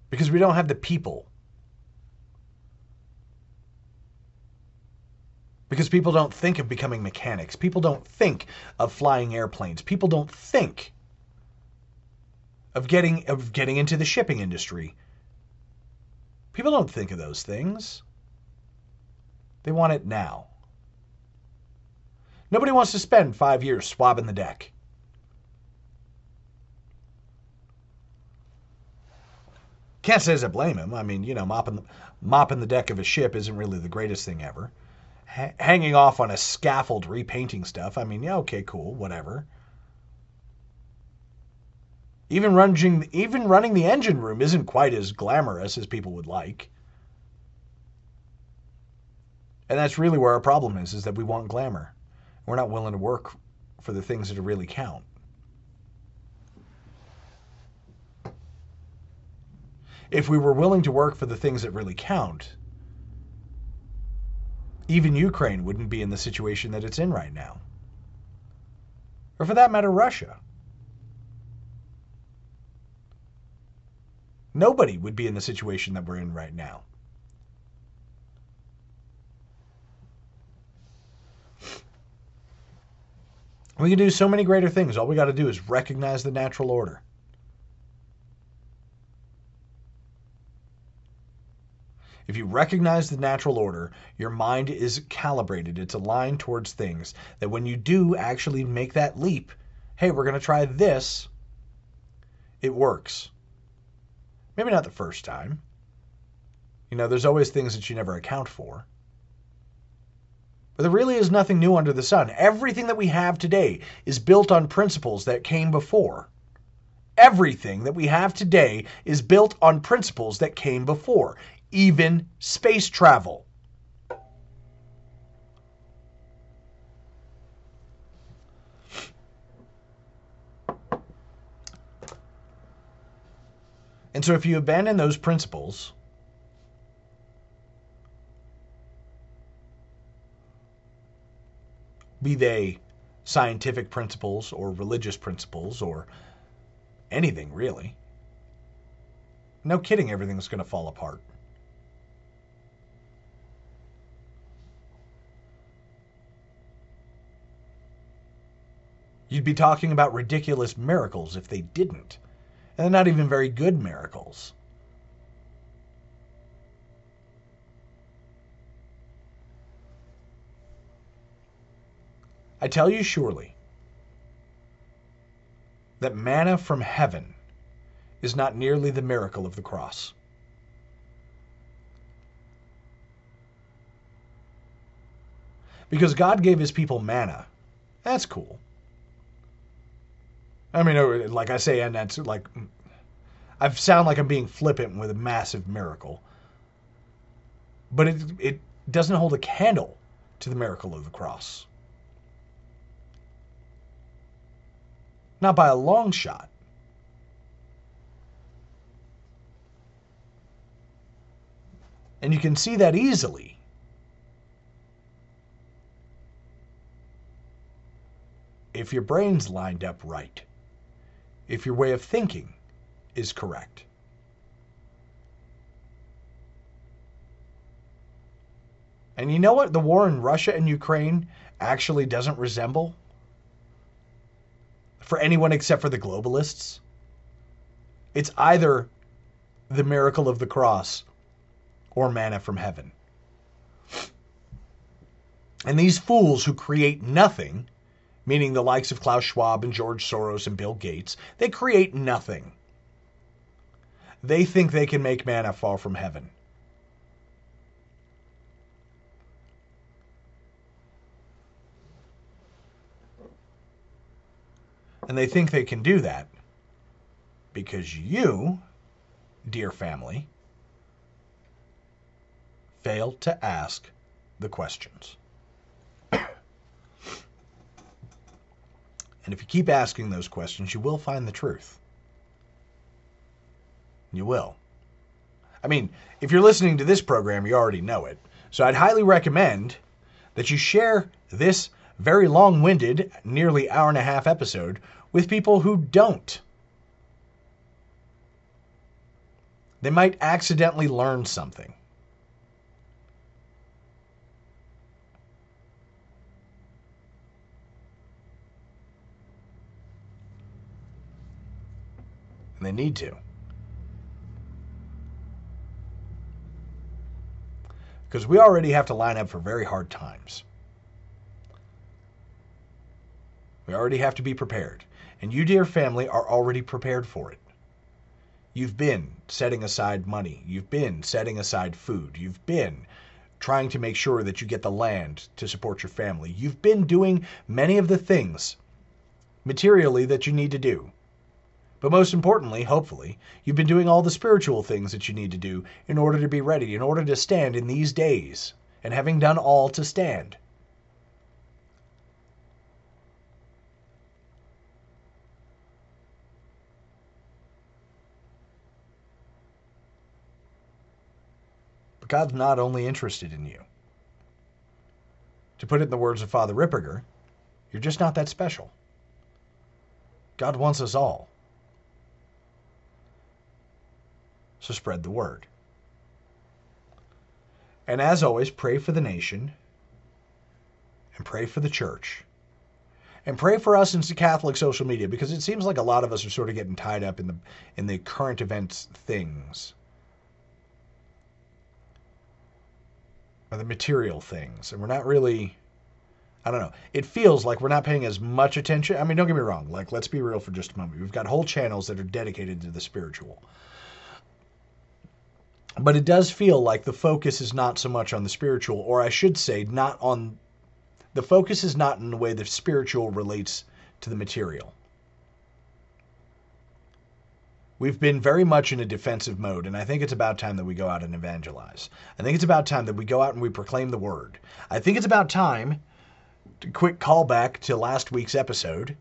Because we don't have the people. Because people don't think of becoming mechanics. People don't think of flying airplanes. People don't think of getting of getting into the shipping industry. People don't think of those things. They want it now. Nobody wants to spend 5 years swabbing the deck. Can't say as I blame him. I mean, you know, mopping the, mopping the deck of a ship isn't really the greatest thing ever. H- hanging off on a scaffold, repainting stuff. I mean, yeah, okay, cool, whatever. Even running, even running the engine room isn't quite as glamorous as people would like. And that's really where our problem is, is that we want glamour. We're not willing to work for the things that really count. If we were willing to work for the things that really count, even Ukraine wouldn't be in the situation that it's in right now. Or for that matter, Russia. Nobody would be in the situation that we're in right now. We can do so many greater things. All we got to do is recognize the natural order. If you recognize the natural order, your mind is calibrated. It's aligned towards things that when you do actually make that leap, hey, we're going to try this, it works. Maybe not the first time. You know, there's always things that you never account for. But there really is nothing new under the sun. Everything that we have today is built on principles that came before. Everything that we have today is built on principles that came before even space travel. And so, if you abandon those principles, be they scientific principles or religious principles or anything really, no kidding, everything's going to fall apart. You'd be talking about ridiculous miracles if they didn't. And they're not even very good miracles. I tell you surely that manna from heaven is not nearly the miracle of the cross. Because God gave his people manna. That's cool. I mean, oh, like I say, and that's like, I sound like I'm being flippant with a massive miracle, but it it doesn't hold a candle to the miracle of the cross. Not by a long shot. And you can see that easily. If your brain's lined up right if your way of thinking is correct. And you know what the war in Russia and Ukraine actually doesn't resemble? For anyone except for the globalists? It's either the miracle of the cross or manna from heaven. And these fools who create nothing meaning the likes of Klaus Schwab and George Soros and Bill Gates, they create nothing. They think they can make manna fall from heaven. And they think they can do that because you, dear family, failed to ask the questions. And if you keep asking those questions, you will find the truth. You will. I mean, if you're listening to this program, you already know it. So I'd highly recommend that you share this very long winded, nearly hour and a half episode with people who don't. They might accidentally learn something. They need to. Because we already have to line up for very hard times. We already have to be prepared. And you, dear family, are already prepared for it. You've been setting aside money. You've been setting aside food. You've been trying to make sure that you get the land to support your family. You've been doing many of the things materially that you need to do. But most importantly, hopefully, you've been doing all the spiritual things that you need to do in order to be ready, in order to stand in these days, and having done all to stand. But God's not only interested in you. To put it in the words of Father Ripperger, you're just not that special. God wants us all. So spread the word. And as always, pray for the nation and pray for the church. And pray for us in Catholic social media because it seems like a lot of us are sort of getting tied up in the in the current events things. Or the material things. And we're not really I don't know. It feels like we're not paying as much attention. I mean, don't get me wrong. Like, let's be real for just a moment. We've got whole channels that are dedicated to the spiritual. But it does feel like the focus is not so much on the spiritual, or I should say, not on the focus is not in the way the spiritual relates to the material. We've been very much in a defensive mode, and I think it's about time that we go out and evangelize. I think it's about time that we go out and we proclaim the word. I think it's about time, quick callback to last week's episode,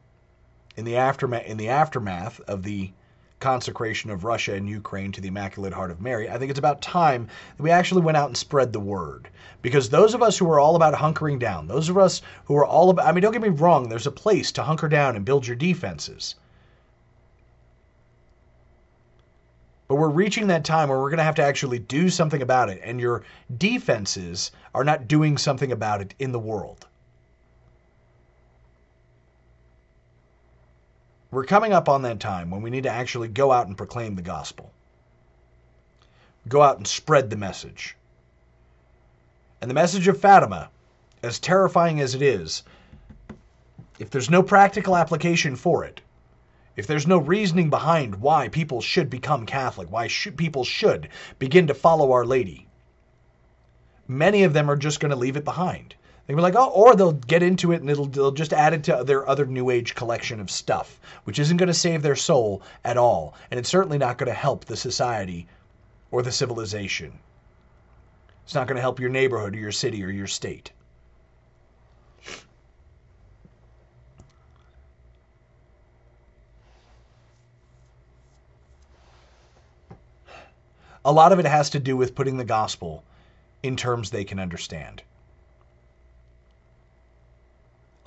in the aftermath in the aftermath of the consecration of Russia and Ukraine to the Immaculate Heart of Mary, I think it's about time that we actually went out and spread the word. Because those of us who are all about hunkering down, those of us who are all about, I mean, don't get me wrong, there's a place to hunker down and build your defenses. But we're reaching that time where we're going to have to actually do something about it, and your defenses are not doing something about it in the world. We're coming up on that time when we need to actually go out and proclaim the gospel. Go out and spread the message. And the message of Fatima, as terrifying as it is, if there's no practical application for it, if there's no reasoning behind why people should become Catholic, why should, people should begin to follow Our Lady, many of them are just going to leave it behind. They be like, oh, or they'll get into it and it'll they'll just add it to their other New Age collection of stuff, which isn't going to save their soul at all, and it's certainly not going to help the society or the civilization. It's not going to help your neighborhood or your city or your state. A lot of it has to do with putting the gospel in terms they can understand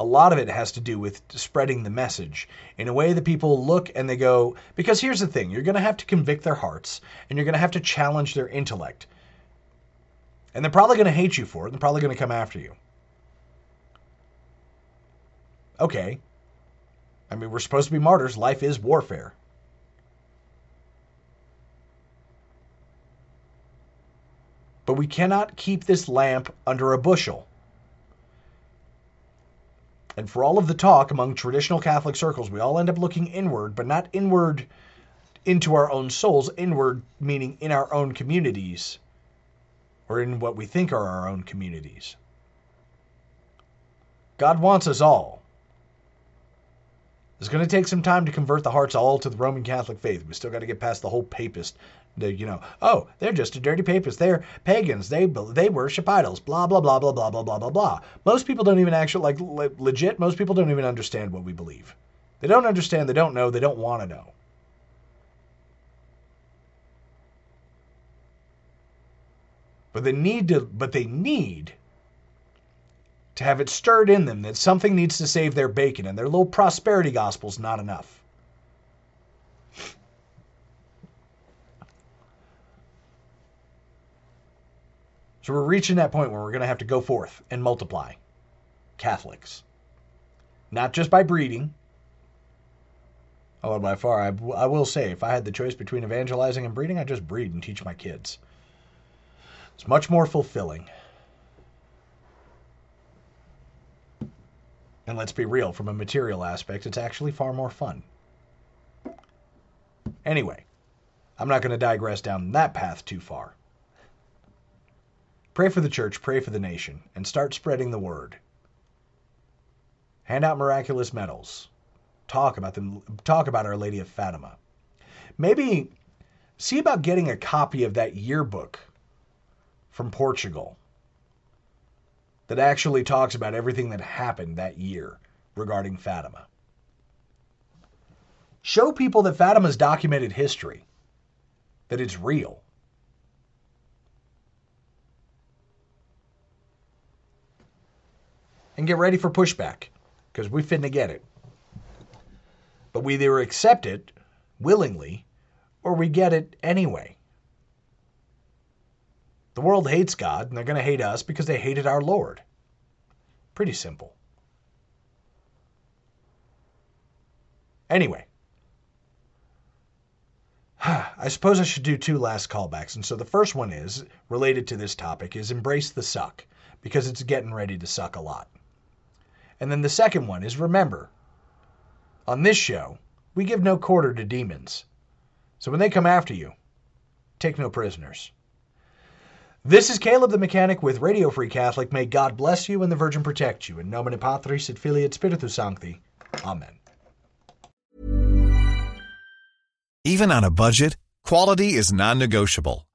a lot of it has to do with spreading the message in a way that people look and they go, because here's the thing you're going to have to convict their hearts and you're going to have to challenge their intellect. And they're probably going to hate you for it. They're probably going to come after you. Okay. I mean, we're supposed to be martyrs. Life is warfare. But we cannot keep this lamp under a bushel. And for all of the talk among traditional Catholic circles, we all end up looking inward, but not inward into our own souls, inward meaning in our own communities or in what we think are our own communities. God wants us all. It's going to take some time to convert the hearts all to the Roman Catholic faith. We still got to get past the whole papist you know, oh, they're just a dirty papist. They're pagans. They they worship idols. Blah blah blah blah blah blah blah blah blah. Most people don't even actually like legit. Most people don't even understand what we believe. They don't understand. They don't know. They don't want to know. But they need to. But they need to have it stirred in them that something needs to save their bacon, and their little prosperity gospel's not enough. We're reaching that point where we're going to have to go forth and multiply Catholics. Not just by breeding. Although by far, I, I will say, if I had the choice between evangelizing and breeding, I'd just breed and teach my kids. It's much more fulfilling. And let's be real, from a material aspect, it's actually far more fun. Anyway, I'm not going to digress down that path too far. Pray for the church, pray for the nation, and start spreading the word. Hand out miraculous medals. Talk about them. Talk about Our Lady of Fatima. Maybe see about getting a copy of that yearbook from Portugal that actually talks about everything that happened that year regarding Fatima. Show people that Fatima's documented history, that it's real. And get ready for pushback because we finna get it. But we either accept it willingly or we get it anyway. The world hates God and they're going to hate us because they hated our Lord. Pretty simple. Anyway, I suppose I should do two last callbacks. And so the first one is related to this topic is embrace the suck because it's getting ready to suck a lot. And then the second one is remember, on this show, we give no quarter to demons. So when they come after you, take no prisoners. This is Caleb the Mechanic with Radio Free Catholic. May God bless you and the Virgin protect you. In nomine Patris et Filii Spiritus Sancti. Amen. Even on a budget, quality is non-negotiable.